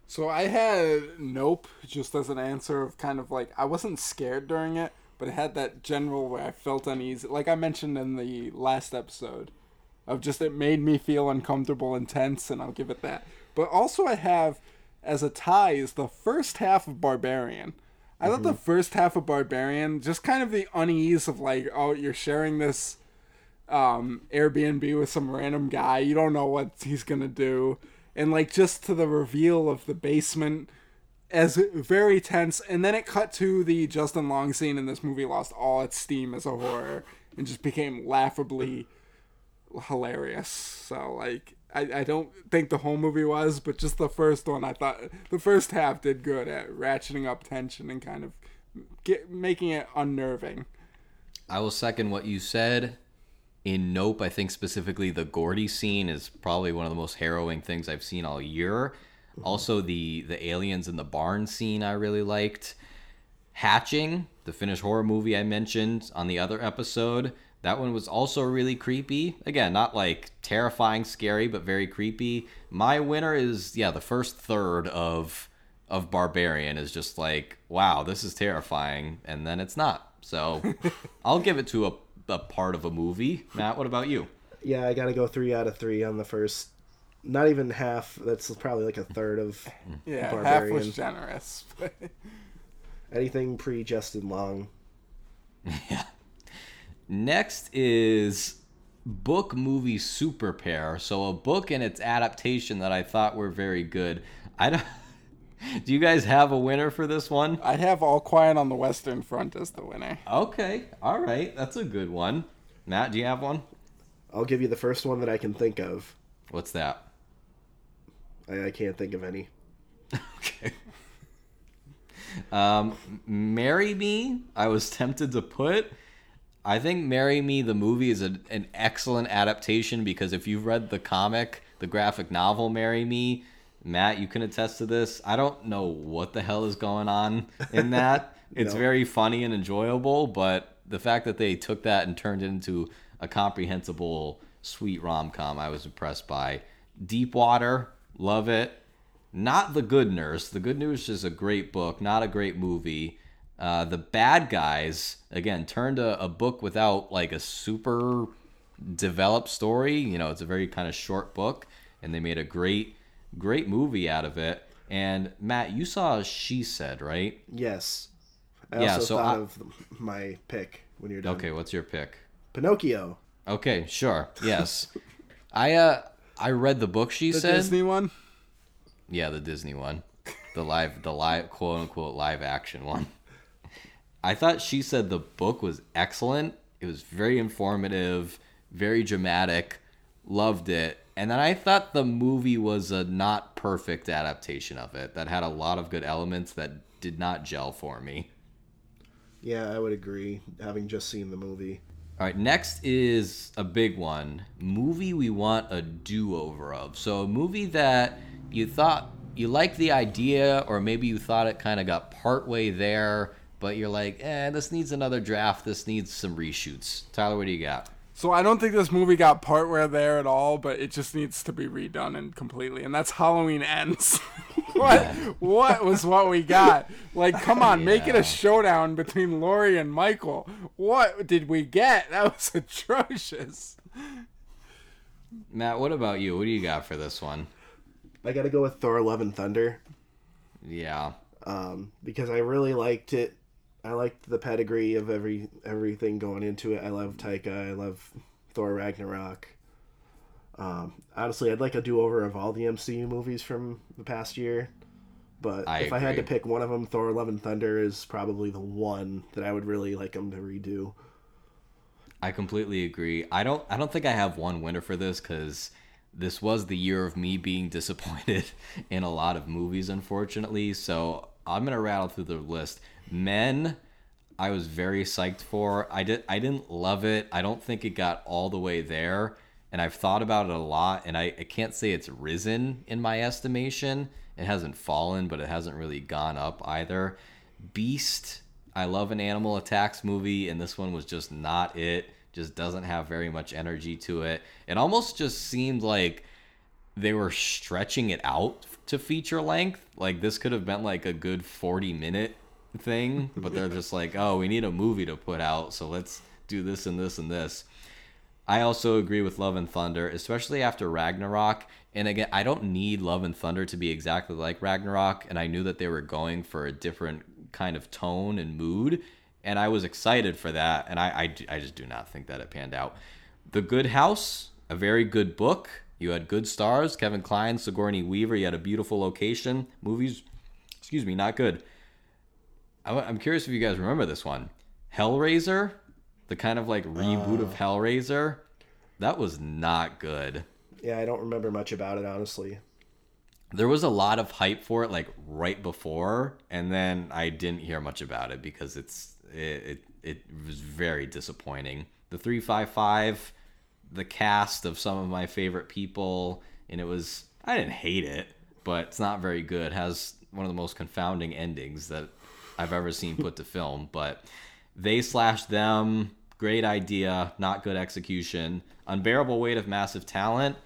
Speaker 3: So I had nope just as an answer of kind of like I wasn't scared during it, but it had that general where I felt uneasy. Like I mentioned in the last episode, of just it made me feel uncomfortable and tense, and I'll give it that. But also I have as a tie is the first half of Barbarian. I thought the first half of Barbarian, just kind of the unease of like, oh, you're sharing this um, Airbnb with some random guy. You don't know what he's gonna do, and like just to the reveal of the basement as very tense. And then it cut to the Justin Long scene, and this movie lost all its steam as a horror and just became laughably hilarious. So like. I, I don't think the whole movie was, but just the first one, I thought the first half did good at ratcheting up tension and kind of get making it unnerving.
Speaker 1: I will second what you said. In Nope, I think specifically the Gordy scene is probably one of the most harrowing things I've seen all year. Mm-hmm. Also, the the aliens in the barn scene I really liked. Hatching, the Finnish horror movie I mentioned on the other episode, that one was also really creepy. Again, not like terrifying, scary, but very creepy. My winner is yeah, the first third of of Barbarian is just like, wow, this is terrifying, and then it's not. So I'll give it to a, a part of a movie. Matt, what about you?
Speaker 2: Yeah, I got to go three out of three on the first. Not even half. That's probably like a third of
Speaker 3: Yeah, half was generous.
Speaker 2: anything pre Justin Long.
Speaker 1: Next is book movie super pair. So a book and its adaptation that I thought were very good. I don't. Do you guys have a winner for this one?
Speaker 3: I have All Quiet on the Western Front as the winner.
Speaker 1: Okay, all right, that's a good one. Matt, do you have one?
Speaker 2: I'll give you the first one that I can think of.
Speaker 1: What's that?
Speaker 2: I, I can't think of any.
Speaker 1: Okay. Um, Marry Me, I was tempted to put. I think Marry Me, the movie, is a, an excellent adaptation because if you've read the comic, the graphic novel Marry Me, Matt, you can attest to this. I don't know what the hell is going on in that. It's
Speaker 2: No.
Speaker 1: very funny and enjoyable, but the fact that they took that and turned it into a comprehensible, sweet rom com, I was impressed by. Deep Water, love it. Not The Good Nurse. The Good Nurse is a great book, not a great movie. Uh, the Bad Guys, again, turned a, a book without like a super developed story. You know, it's a very kind of short book, and they made a great, great movie out of it. And Matt, you saw She Said, right?
Speaker 2: Yes. I
Speaker 1: Yeah,
Speaker 2: also
Speaker 1: so
Speaker 2: thought
Speaker 1: I-
Speaker 2: of my pick when you're done.
Speaker 1: Okay, what's your pick?
Speaker 2: Pinocchio.
Speaker 1: Okay, sure. Yes. I uh I read the book she said.
Speaker 3: The
Speaker 1: said.
Speaker 3: Disney one?
Speaker 1: Yeah, the Disney one. The live the live quote unquote live action one. I thought she said the book was excellent. It was very informative, very dramatic. Loved it. And then I thought the movie was a not perfect adaptation of it that had a lot of good elements that did not gel for me.
Speaker 2: Yeah, I would agree, having just seen the movie.
Speaker 1: All right, next is a big one. Movie we want a do-over of. So a movie that you thought you liked the idea or maybe you thought it kind of got partway there, but you're like, "Eh, this needs another draft. This needs some reshoots." Tyler, what do you got?
Speaker 3: So I don't think this movie got partway there at all, but it just needs to be redone and completely. And that's Halloween Ends. what what was what we got? Like, come on, make it a showdown between Laurie and Michael. What did we get? That was atrocious.
Speaker 1: Matt, what about you? What do you got for this one?
Speaker 2: I got to go with Thor: Love and Thunder
Speaker 1: Yeah.
Speaker 2: um, because I really liked it. I liked the pedigree of every everything going into it. I love Taika. I love Thor Ragnarok. Um, honestly, I'd like a do over of all the MCU movies from the past year. But
Speaker 1: I
Speaker 2: if I had to pick one of them, Thor: Love and Thunder is probably the one that I would really like them to redo.
Speaker 1: I completely agree. I don't I don't think I have one winner for this cuz this was the year of me being disappointed in a lot of movies, unfortunately. So I'm gonna rattle through the list. Men, I was very psyched for. I did. I didn't love it. I don't think it got all the way there, and I've thought about it a lot. And I, I can't say it's risen in my estimation. It hasn't fallen, but it hasn't really gone up either. Beast. I love an animal attacks movie, and this one was just not it just doesn't have very much energy to it. It almost just seemed like they were stretching it out to feature length. Like this could have been like a good 40 minute thing, but they're just like, "Oh, we need a movie to put out, so let's do this and this and this." I also agree with Love and Thunder, especially after Ragnarok. And again, I don't need Love and Thunder to be exactly like Ragnarok, and I knew that they were going for a different kind of tone and mood and I was excited for that. And I, I, I just do not think that it panned out. The Good House, a very good book. You had good stars, Kevin Kline, Sigourney Weaver. You had a beautiful location. Movies, excuse me, not good. I'm curious if you guys remember this one. Hellraiser, the kind of like reboot uh, of Hellraiser, that was not good.
Speaker 2: Yeah, I don't remember much about it, honestly.
Speaker 1: There was a lot of hype for it like right before and then i didn't hear much about it because it's it it, it was very disappointing. The 355 the cast of some of my favorite people and it was i didn't hate it but it's not very good. It has one of the most confounding endings that i've ever seen put to film but they slash them great idea not good execution unbearable weight of massive talent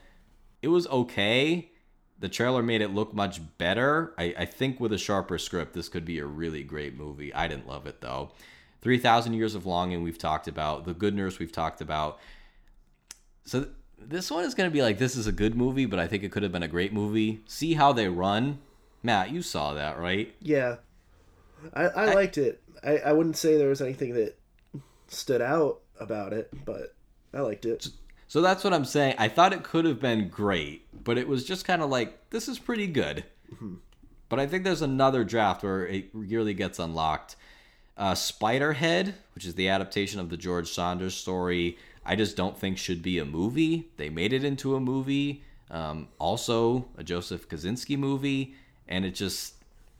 Speaker 1: it was okay the trailer made it look much better. I, I think with a sharper script, this could be a really great movie. I didn't love it though. 3000 Years of Longing, we've talked about. The Good Nurse, we've talked about. So this one is going to be like, this is a good movie, but I think it could have been a great movie. See how they run. Matt, you saw that, right?
Speaker 2: Yeah. I, I, I liked it. I, I wouldn't say there was anything that stood out about it, but I liked it.
Speaker 1: So that's what I'm saying. I thought it could have been great, but it was just kind of like this is pretty good. Mm-hmm. But I think there's another draft where it really gets unlocked. Uh, Spiderhead, which is the adaptation of the George Saunders story, I just don't think should be a movie. They made it into a movie. Um, also, a Joseph Kosinski movie, and it just,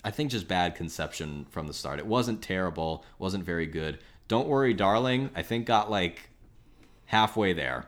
Speaker 1: I think, just bad conception from the start. It wasn't terrible, wasn't very good. Don't worry, darling. I think got like halfway there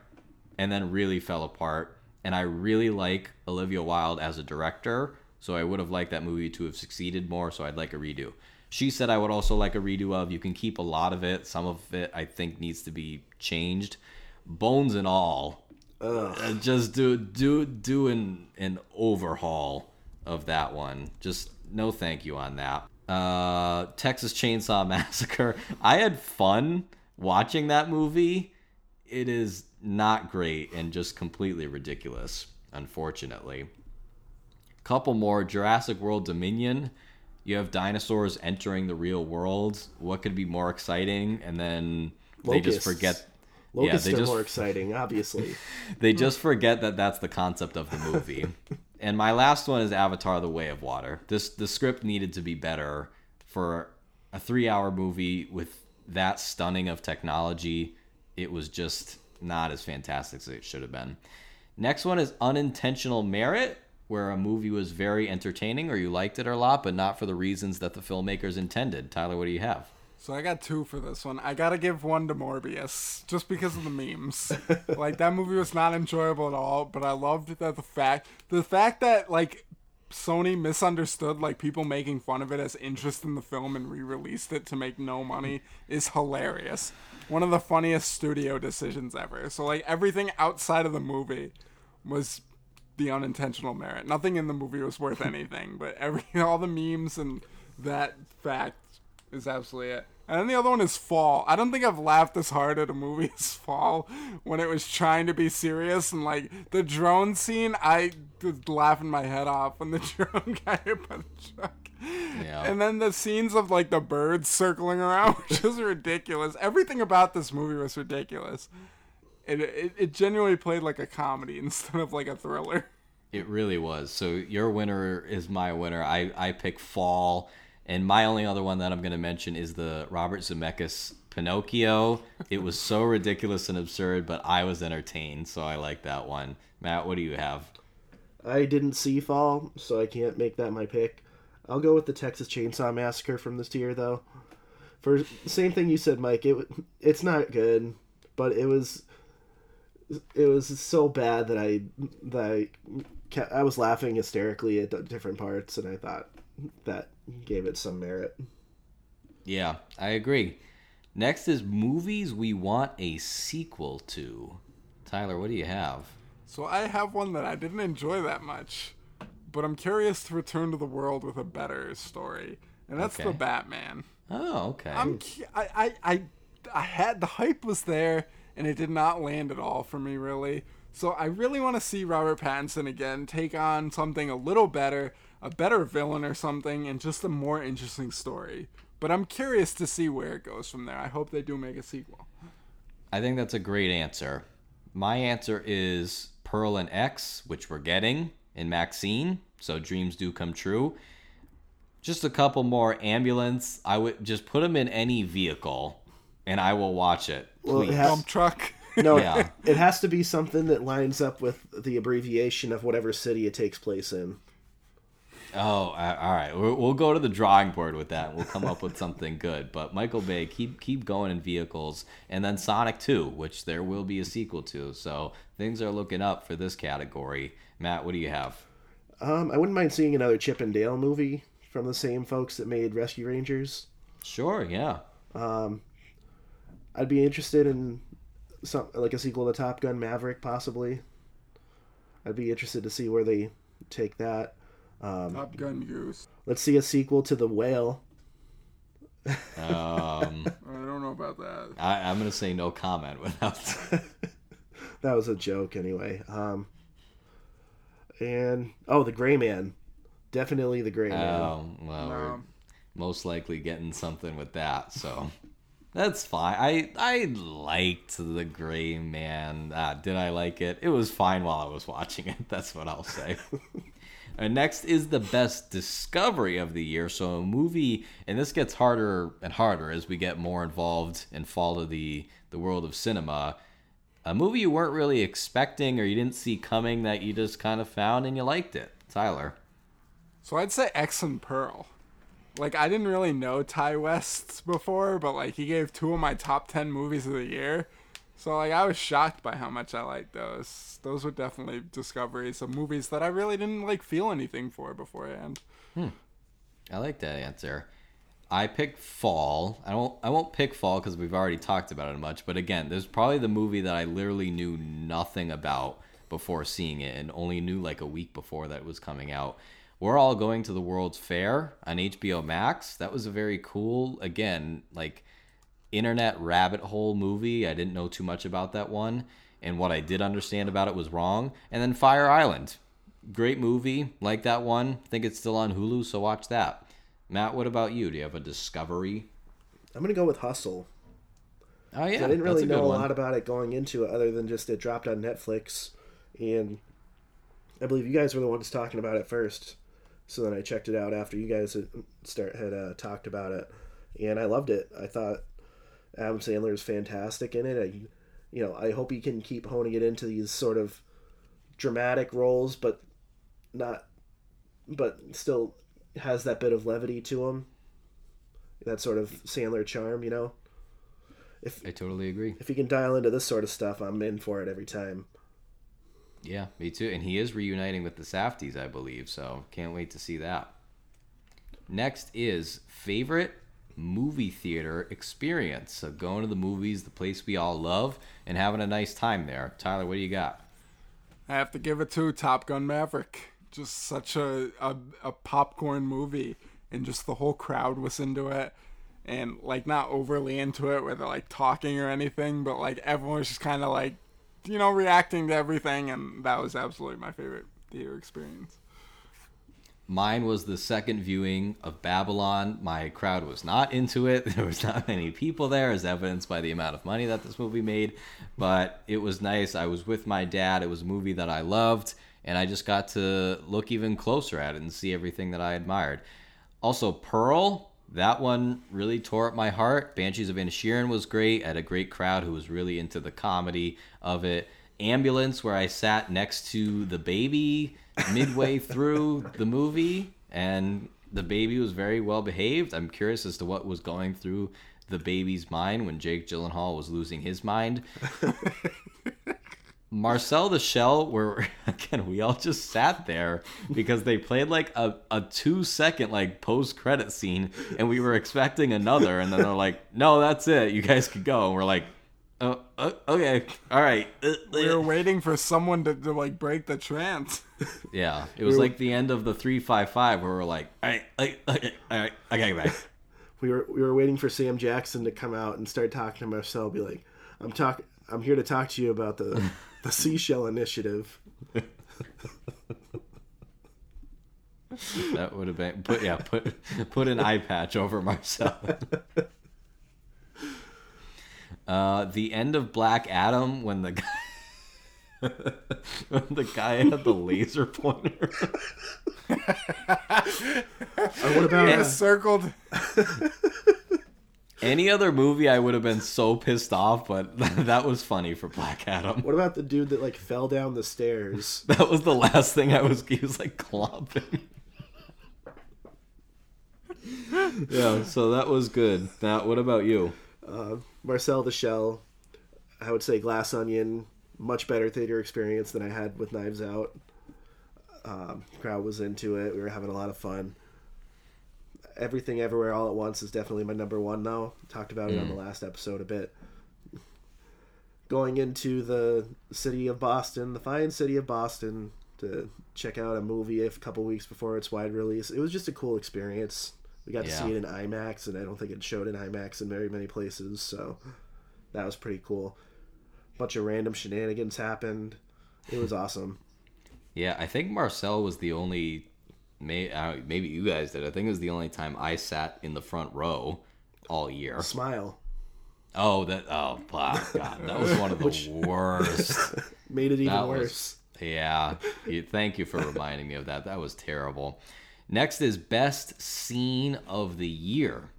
Speaker 1: and then really fell apart. And I really like Olivia Wilde as a director, so I would have liked that movie to have succeeded more, so I'd like a redo. She said I would also like a redo of. You can keep a lot of it. Some of it I think needs to be changed. Bones and all. Uh, just do do do an an overhaul of that one. Just no thank you on that. Uh, Texas Chainsaw Massacre. I had fun watching that movie. It is not great and just completely ridiculous, unfortunately. Couple more Jurassic World Dominion. You have dinosaurs entering the real world. What could be more exciting? And then they just forget.
Speaker 2: Locusts yeah, they just, more exciting, obviously.
Speaker 1: they just forget that that's the concept of the movie. and my last one is Avatar: The Way of Water. This the script needed to be better for a three-hour movie with that stunning of technology. It was just not as fantastic as it should have been. Next one is unintentional merit, where a movie was very entertaining or you liked it a lot, but not for the reasons that the filmmakers intended. Tyler, what do you have?
Speaker 3: So I got two for this one. I gotta give one to Morbius just because of the memes. like that movie was not enjoyable at all, but I loved that the fact the fact that like Sony misunderstood like people making fun of it as interest in the film and re-released it to make no money is hilarious one of the funniest studio decisions ever. So like everything outside of the movie was the unintentional merit. Nothing in the movie was worth anything, but every all the memes and that fact is absolutely it. And then the other one is Fall. I don't think I've laughed this hard at a movie as Fall when it was trying to be serious and like the drone scene. I was laughing my head off when the drone got hit by the truck. Yeah. And then the scenes of like the birds circling around, which is ridiculous. Everything about this movie was ridiculous. It, it it genuinely played like a comedy instead of like a thriller.
Speaker 1: It really was. So your winner is my winner. I I pick Fall, And my only other one that I'm going to mention is the Robert Zemeckis Pinocchio. It was so ridiculous and absurd, but I was entertained, so I like that one. Matt, what do you have?
Speaker 2: I didn't see Fall, so I can't make that my pick. I'll go with the Texas Chainsaw Massacre from this tier, though. For same thing you said, Mike, it it's not good, but it was it was so bad that I that I, kept, I was laughing hysterically at different parts, and I thought that gave it some merit.
Speaker 1: Yeah, I agree. Next is movies we want a sequel to. Tyler, what do you have?
Speaker 3: So I have one that I didn't enjoy that much, but I'm curious to return to the world with a better story, and that's
Speaker 1: Okay.
Speaker 3: the Batman.
Speaker 1: Oh, okay.
Speaker 3: I'm I, I I I had the hype was there, and it did not land at all for me really. So I really want to see Robert Pattinson again take on something a little better, a better villain or something, and just a more interesting story. But I'm curious to see where it goes from there. I hope they do make a sequel.
Speaker 1: I think that's a great answer. My answer is Pearl and X, which we're getting in Maxine, so dreams do come true. Just a couple more ambulance. I would just put them in any vehicle, and I will watch it.
Speaker 2: Well, it has-
Speaker 3: Dump truck.
Speaker 2: No,
Speaker 1: Yeah.
Speaker 2: it has to be something that lines up with the abbreviation of whatever city it takes place in.
Speaker 1: Oh, all right. We'll go to the drawing board with that. We'll come up with something good. But Michael Bay, keep keep going in vehicles, and then Sonic Two, which there will be a sequel to. So things are looking up for this category. Matt, what do you have?
Speaker 2: Um, I wouldn't mind seeing another Chip and Dale movie from the same folks that made Rescue Rangers.
Speaker 1: Sure, yeah.
Speaker 2: Um, I'd be interested in some like a sequel to Top Gun Maverick, possibly. I'd be interested to see where they take that.
Speaker 3: Top Gun Goose.
Speaker 2: Let's see a sequel to The Whale.
Speaker 1: Um,
Speaker 3: I don't know about that.
Speaker 1: I, I'm gonna say no comment without.
Speaker 2: That was a joke, anyway. Um, and oh, The Gray Man, definitely The Gray Man.
Speaker 1: Oh well, we're
Speaker 3: Um,
Speaker 1: most likely getting something with that. So that's fine. I I liked the Gray Man. Ah, did I like it? It was fine while I was watching it. That's what I'll say. Next is the best discovery of the year. So a movie, and this gets harder and harder as we get more involved and follow the the world of cinema. A movie you weren't really expecting or you didn't see coming that you just kind of found and you liked it. Tyler.
Speaker 3: So I'd say X and Pearl. Like I didn't really know Ti West before, but like he gave two of my top ten movies of the year. So like I was shocked by how much I liked those. Those were definitely discoveries of movies that I really didn't like feel anything for beforehand. Hmm.
Speaker 1: I like that answer. I picked Fall. I won't. I won't pick Fall because we've already talked about it much. But again, there's probably the movie that I literally knew nothing about before seeing it, and only knew like a week before that it was coming out. We're all going to the World's Fair on HBO Max. That was a very cool, again, like internet rabbit hole movie. I didn't know too much about that one, and what I did understand about it was wrong. And then Fire Island, great movie, like that one. think it's still on Hulu, so watch that. Matt, what about you? Do you have a discovery?
Speaker 2: I'm gonna go with Hustle.
Speaker 1: Oh yeah,
Speaker 2: I didn't really
Speaker 1: a
Speaker 2: know a lot about it going into it, other than just it dropped on Netflix, and I believe you guys were the ones talking about it first. So then I checked it out after you guys had start had uh, talked about it, and I loved it. I thought Adam Sandler is fantastic in it. I, you know, I hope he can keep honing it into these sort of dramatic roles, but not, but still has that bit of levity to him. That sort of Sandler charm, you know.
Speaker 1: If I totally agree.
Speaker 2: If he can dial into this sort of stuff, I'm in for it every time.
Speaker 1: Yeah, me too. And he is reuniting with the Safdies, I believe. So can't wait to see that. Next is favorite movie theater experience. So going to the movies, the place we all love, and having a nice time there. Tyler, what do you got?
Speaker 3: I have to give it to Top Gun Maverick. Just such a, a, a popcorn movie, and just the whole crowd was into it, and like not overly into it, where they're like talking or anything, but like everyone was just kind of like, you know, reacting to everything, and that was absolutely my favorite theater experience.
Speaker 1: Mine was the second viewing of Babylon. My crowd was not into it. There was not many people there, as evidenced by the amount of money that this movie made. But it was nice. I was with my dad. It was a movie that I loved, and I just got to look even closer at it and see everything that I admired. Also, Pearl, that one really tore up my heart. Banshees of Inisherin was great. I had a great crowd who was really into the comedy of it. Ambulance, where I sat next to the baby midway through the movie, and the baby was very well behaved. I'm curious as to what was going through the baby's mind when Jake Gyllenhaal was losing his mind. Marcel the Shell, where again we all just sat there because they played like a, a two second like post credit scene and we were expecting another and then they're like, no, that's it, you guys could go. And we're like, oh, uh, okay, all right.
Speaker 3: We were waiting for someone to, to like break the trance.
Speaker 1: Yeah, it was like the end of the three five five where we're like, all right, like, okay, all right, okay, back.
Speaker 2: We were we were waiting for Sam Jackson to come out and start talking to Marcel. Be like, I'm talk. I'm here to talk to you about the the Seashell Initiative.
Speaker 1: That would have been put yeah put put an eye patch over Marcel. Uh, the end of Black Adam when the guy when the guy had the laser pointer.
Speaker 2: Or what about
Speaker 3: Yeah,
Speaker 2: uh,
Speaker 3: circled.
Speaker 1: Any other movie, I would have been so pissed off, but that was funny for Black Adam.
Speaker 2: what about the dude that like fell down the stairs?
Speaker 1: That was the last thing I was. He was like clomping. yeah, so that was good. Now, what about you?
Speaker 2: Uh, Marcel the Shell. I would say Glass Onion. Much better theater experience than I had with Knives Out. Um, crowd was into it. We were having a lot of fun. Everything Everywhere All at Once is definitely my number one though. Talked about it on the last episode a bit. Going into the city of Boston, the fine city of Boston, to check out a movie a couple weeks before its wide release. It was just a cool experience. We got to see it in IMAX, and I don't think it showed in IMAX in very many places, so that was pretty cool. A bunch of random shenanigans happened. It was awesome.
Speaker 1: Yeah, I think Marcel was the only. May, uh, maybe you guys did. I think it was the only time I sat in the front row all year.
Speaker 2: Smile
Speaker 1: Oh, that. Oh, God, that was one of the worst.
Speaker 2: made it even
Speaker 1: That was-
Speaker 2: worse.
Speaker 1: Yeah. Thank you for reminding me of that. That was terrible. Next is best scene of the year.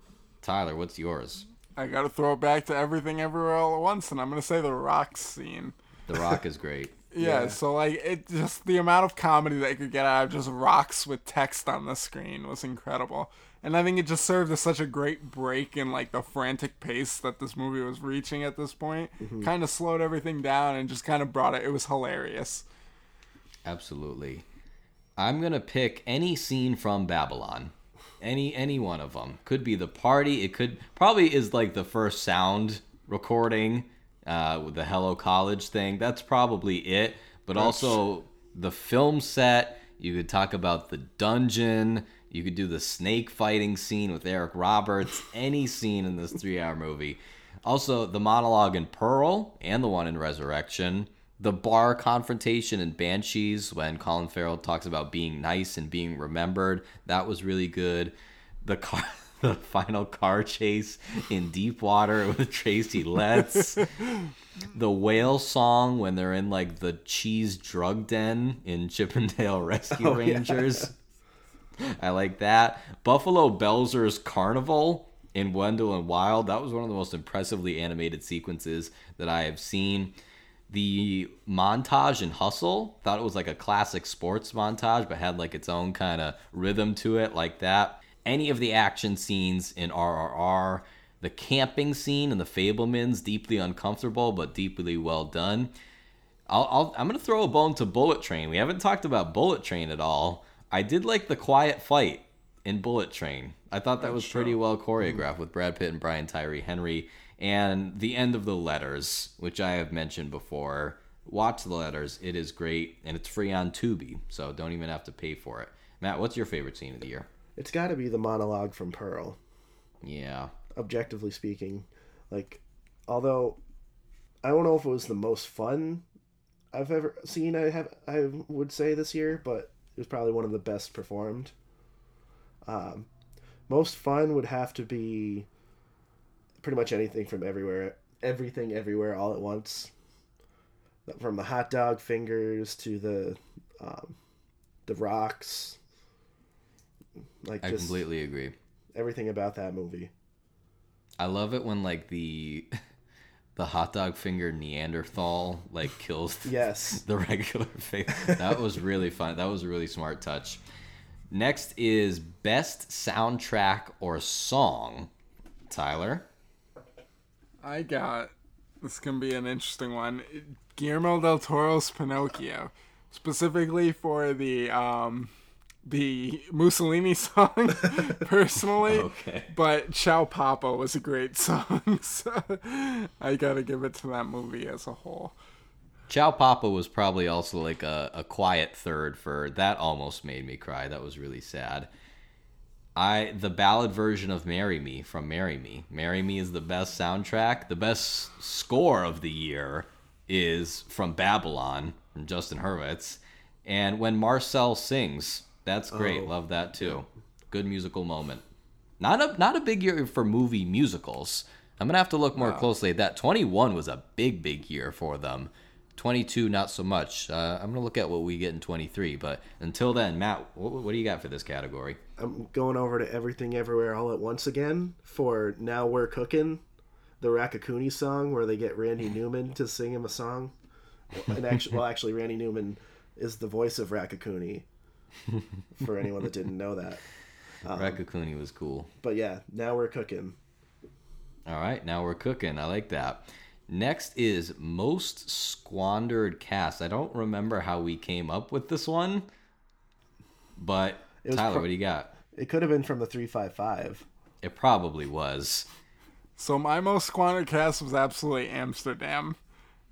Speaker 1: Tyler, what's yours?
Speaker 3: I gotta throw it back to everything everywhere all at once, and I'm gonna say the rock scene.
Speaker 1: The Rock is great.
Speaker 3: Yeah,
Speaker 2: Yeah.
Speaker 3: so like it just the amount of comedy that they could get out of just rocks with text on the screen was incredible. And I think it just served as such a great break in like the frantic pace that this movie was reaching at this point. Mm-hmm. Kind of slowed everything down and just kind of brought it. It was hilarious.
Speaker 1: Absolutely. I'm gonna pick any scene from Babylon, any any one of them. Could be the party. It could probably is like the first sound recording uh, with the Hello College thing. That's probably it. But also the film set. You could talk about the dungeon. You could do the snake fighting scene with Eric Roberts. Any scene in this three-hour movie. Also, the monologue in Pearl and the one in Resurrection. The bar confrontation in Banshees when Colin Farrell talks about being nice and being remembered. That was really good. The car, the final car chase in Deepwater with Tracy Letts. the whale song when they're in like the cheese drug den in Chip 'n Dale Rescue
Speaker 2: Oh, yeah.
Speaker 1: Rangers. I like that. Buffalo Belzer's Carnival in Wendell and Wild. That was one of the most impressively animated sequences that I have seen. The montage and Hustle, thought it was like a classic sports montage, but had like its own kind of rhythm to it, like that. Any of the action scenes in RRR, the camping scene in The Fabelmans, deeply uncomfortable but deeply well done. I'll, I'll, I'm gonna throw a bone to Bullet Train. We haven't talked about Bullet Train at all. I did like the quiet fight in Bullet Train. I thought that was pretty well choreographed mm-hmm. with Brad Pitt and Brian Tyree Henry. And the end of the letters, which I have mentioned before. Watch the letters; it is great, and it's free on Tubi, so don't even have to pay for it. Matt, what's your favorite scene of the year?
Speaker 2: It's got to be the monologue from Pearl.
Speaker 1: Yeah,
Speaker 2: objectively speaking. Like, although I don't know if it was the most fun I've ever seen. I have I would say this year, but it was probably one of the best performed. Um, most fun would have to be pretty much anything from everywhere, everything everywhere all at once. From the hot dog fingers to the um, the rocks. Like
Speaker 1: I completely agree.
Speaker 2: everything about that movie.
Speaker 1: I love it when like the the hot dog finger Neanderthal like kills
Speaker 2: Yes.
Speaker 1: the regular face. That was really fun. That was a really smart touch. Next is best soundtrack or song. Tyler.
Speaker 3: I got this can be an interesting one. Guillermo del Toro's Pinocchio, specifically for the um the Mussolini song personally.
Speaker 1: Okay.
Speaker 3: But Ciao Papa was a great song, so I gotta give it to that movie as a whole.
Speaker 1: Ciao Papa was probably also like a, a quiet third for that almost made me cry. That was really sad. I the ballad version of Marry Me from Marry Me. Marry Me is the best soundtrack. The best score of the year is from Babylon from Justin Hurwitz. And when Marcel sings, that's great.
Speaker 2: Oh.
Speaker 1: Love that too. Good musical moment. Not a not a big year for movie musicals. I'm gonna have to look more closely at that. 21 was a big big year for them. 22 not so much. Uh, I'm gonna look at what we get in 23. But until then, Matt, what, what do you got for this category?
Speaker 2: I'm going over to Everything Everywhere All at Once again for Now We're Cooking, the Raccacoonie song where they get Randy Newman to sing him a song. And actually, well, actually, Randy Newman is the voice of Raccacoonie. For anyone that didn't know that,
Speaker 1: Um, Raccacoonie was cool.
Speaker 2: but yeah, Now We're Cooking.
Speaker 1: All right, now we're cooking. I like that. Next is most squandered cast. I don't remember how we came up with this one, but
Speaker 2: was
Speaker 1: Tyler,
Speaker 2: pro-
Speaker 1: what do you got?
Speaker 2: It could have been from the 355.
Speaker 1: It probably was.
Speaker 3: So my most squandered cast was absolutely Amsterdam.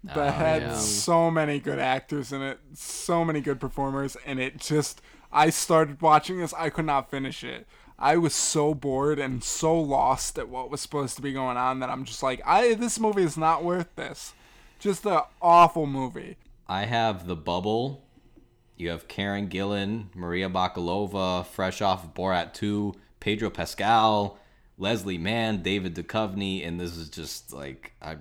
Speaker 3: That
Speaker 1: Oh,
Speaker 3: had
Speaker 1: yeah.
Speaker 3: so many good actors in it, so many good performers, and it just I started watching this, I could not finish it. I was so bored and so lost at what was supposed to be going on that I'm just like, I this movie is not worth this. Just an awful movie.
Speaker 1: I have the bubble. You have Karen Gillan, Maria Bakalova, fresh off of Borat 2, Pedro Pascal, Leslie Mann, David Duchovny, and this is just like I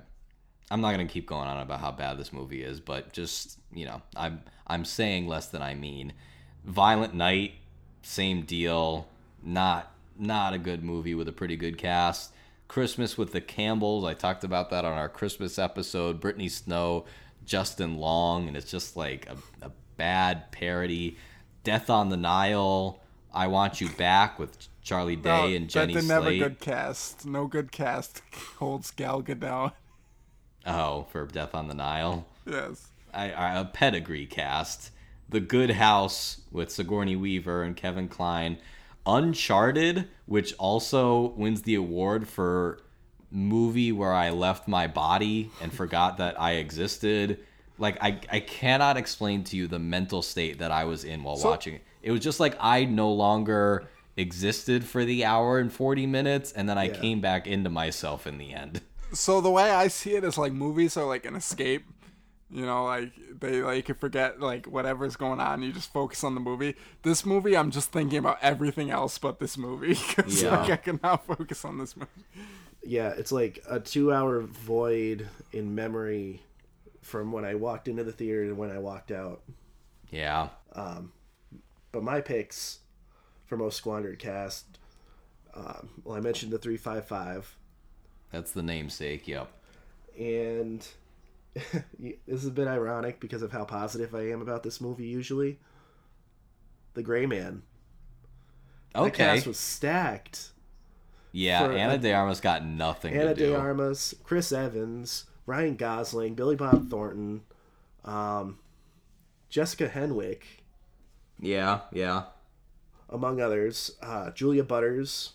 Speaker 1: I'm not gonna keep going on about how bad this movie is, but just you know, I'm I'm saying less than I mean. Violent Night, same deal. Not not a good movie with a pretty good cast. Christmas with the Campbells, I talked about that on our Christmas episode. Brittany Snow, Justin Long, and it's just like a, a bad parody. Death on the Nile, I Want You Back with Charlie Day
Speaker 3: No,
Speaker 1: and Jenny
Speaker 3: that didn't have a good cast. No good cast holds Gal Gadot.
Speaker 1: Oh, for Death on the Nile.
Speaker 3: Yes.
Speaker 1: I, I, a pedigree cast. The Good House with Sigourney Weaver and Kevin Kline. Uncharted, which also wins the award for movie where I left my body and forgot that I existed. Like I, I cannot explain to you the mental state that I was in while
Speaker 3: So-
Speaker 1: watching it. It was just like I no longer existed for the hour and 40 minutes and then I
Speaker 2: Yeah.
Speaker 1: came back into myself in the end.
Speaker 3: so the way I see it is like movies are like an escape. You know, like they like you forget like whatever's going on, you just focus on the movie. This movie, I'm just thinking about everything else but this movie because
Speaker 1: Yeah.
Speaker 3: like I cannot focus on this movie.
Speaker 2: Yeah, it's like a two-hour void in memory from when I walked into the theater to when I walked out.
Speaker 1: Yeah.
Speaker 2: But my picks for most squandered cast, um, well, I mentioned the 355,
Speaker 1: That's the namesake. Yep.
Speaker 2: and this is a bit ironic because of how positive I am about this movie usually. The Gray Man. The
Speaker 1: Okay.
Speaker 2: cast was stacked.
Speaker 1: Yeah,
Speaker 2: for-
Speaker 1: Ana de Armas got nothing
Speaker 2: Ana
Speaker 1: to do.
Speaker 2: De Armas, Chris Evans, Ryan Gosling, Billy Bob Thornton, um, Jessica Henwick,
Speaker 1: Yeah, yeah.
Speaker 2: among others. Uh, Julia Butters.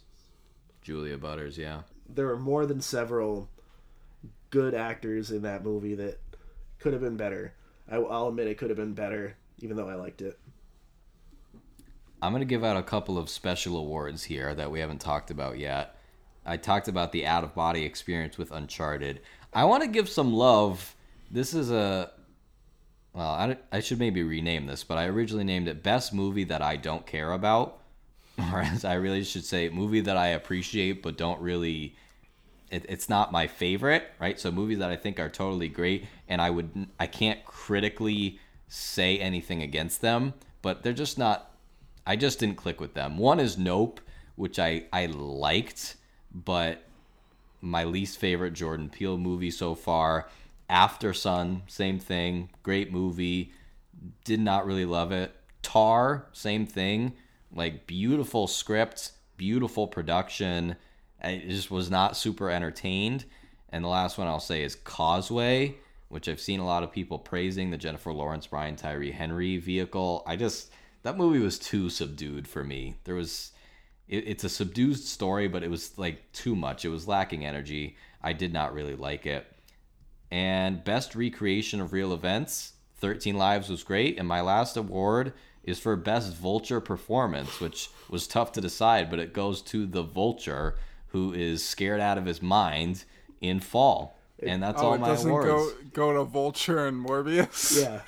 Speaker 1: Julia Butters, yeah.
Speaker 2: There were more than several good actors in that movie that could have been better. I, I'll admit it could have been better, even though I liked it.
Speaker 1: I'm going to give out a couple of special awards here that we haven't talked about yet. I talked about the out of body experience with Uncharted. I want to give some love. This is a. Well, I, I should maybe rename this, but I originally named it Best Movie That I Don't Care About. Or as I really should say, movie that I appreciate but don't really. It, it's not my favorite, right? So movies that I think are totally great, and I would I can't critically say anything against them, but they're just not I just didn't click with them. One is Nope, which I I liked, but my least favorite Jordan Peele movie so far. Aftersun, same thing, great movie. Did not really love it. Tar, same thing, like beautiful script, beautiful production. I just was not super entertained. And the last one I'll say is Causeway, which I've seen a lot of people praising the Jennifer Lawrence, Brian Tyree Henry vehicle. I just that movie was too subdued for me. There was it, it's a subdued story, but it was like too much. It was lacking energy. I did not really like it. And best recreation of real events, 13 Lives was great. And my last award is for best vulture performance, which was tough to decide, but it goes to the vulture who is scared out of his mind in fall. And that's
Speaker 3: oh,
Speaker 1: all
Speaker 3: it
Speaker 1: my
Speaker 3: doesn't
Speaker 1: awards.
Speaker 3: go go to Vulture and Morbius.
Speaker 2: Yeah.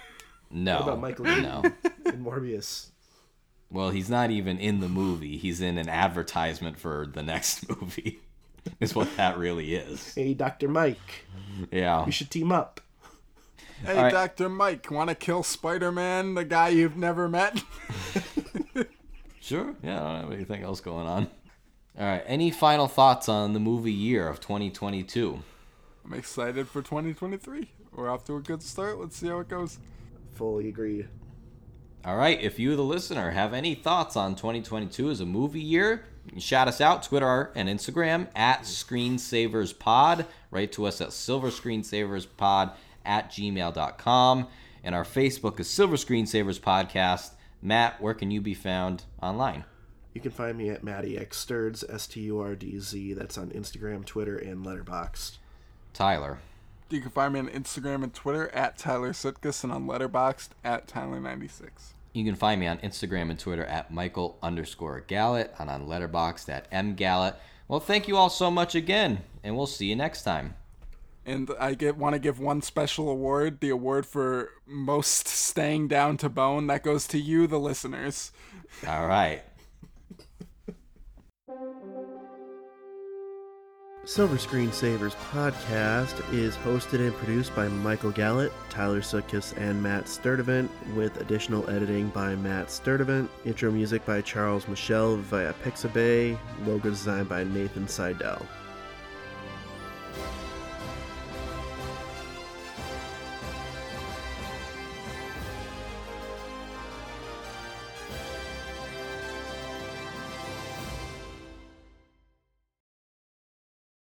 Speaker 1: no.
Speaker 2: What about Michael
Speaker 1: No.
Speaker 2: and Morbius?
Speaker 1: Well, he's not even in the movie. He's in an advertisement for the next movie. is what that really is.
Speaker 2: Hey, Dr. Mike,
Speaker 1: Yeah.
Speaker 2: we should team up.
Speaker 3: Hey,
Speaker 1: All right.
Speaker 3: Doctor Mike, want to kill Spider Man, the guy you've never met?
Speaker 1: Sure. Yeah, I don't have anything else going on. All right. Any final thoughts on the movie year of 2022?
Speaker 3: I'm excited for 2023. We're off to a good start. Let's see how it goes.
Speaker 2: Fully agree.
Speaker 1: All right. If you, the listener, have any thoughts on 2022 as a movie year, shout us out Twitter and Instagram at ScreensaversPod. Write to us at SilverScreensaversPod at gmail.com. And our Facebook is Silver Screensavers Podcast. Matt, where can you be found online?
Speaker 2: You can find me at Matty X Sturdz, S T U R D Z. That's on Instagram, Twitter, and Letterboxd.
Speaker 1: Tyler.
Speaker 3: You can find me on Instagram and Twitter at Tyler Sitkus and on Letterboxd at Tyler96.
Speaker 1: You can find me on Instagram and Twitter at Michael underscore Gallet and on Letterboxd at M Gallet. Well, thank you all so much again, and we'll see you next time.
Speaker 3: And I get want to give one special award, the award for most staying down to bone. That goes to you, the listeners.
Speaker 1: All right.
Speaker 2: Silver Screen Savers podcast is hosted and produced by Michael Gallant, Tyler Sutkus, and Matt Sturdivant, with additional editing by Matt Sturdivant. Intro music by Charles Michelle via Pixabay. Logo design by Nathan Seidel.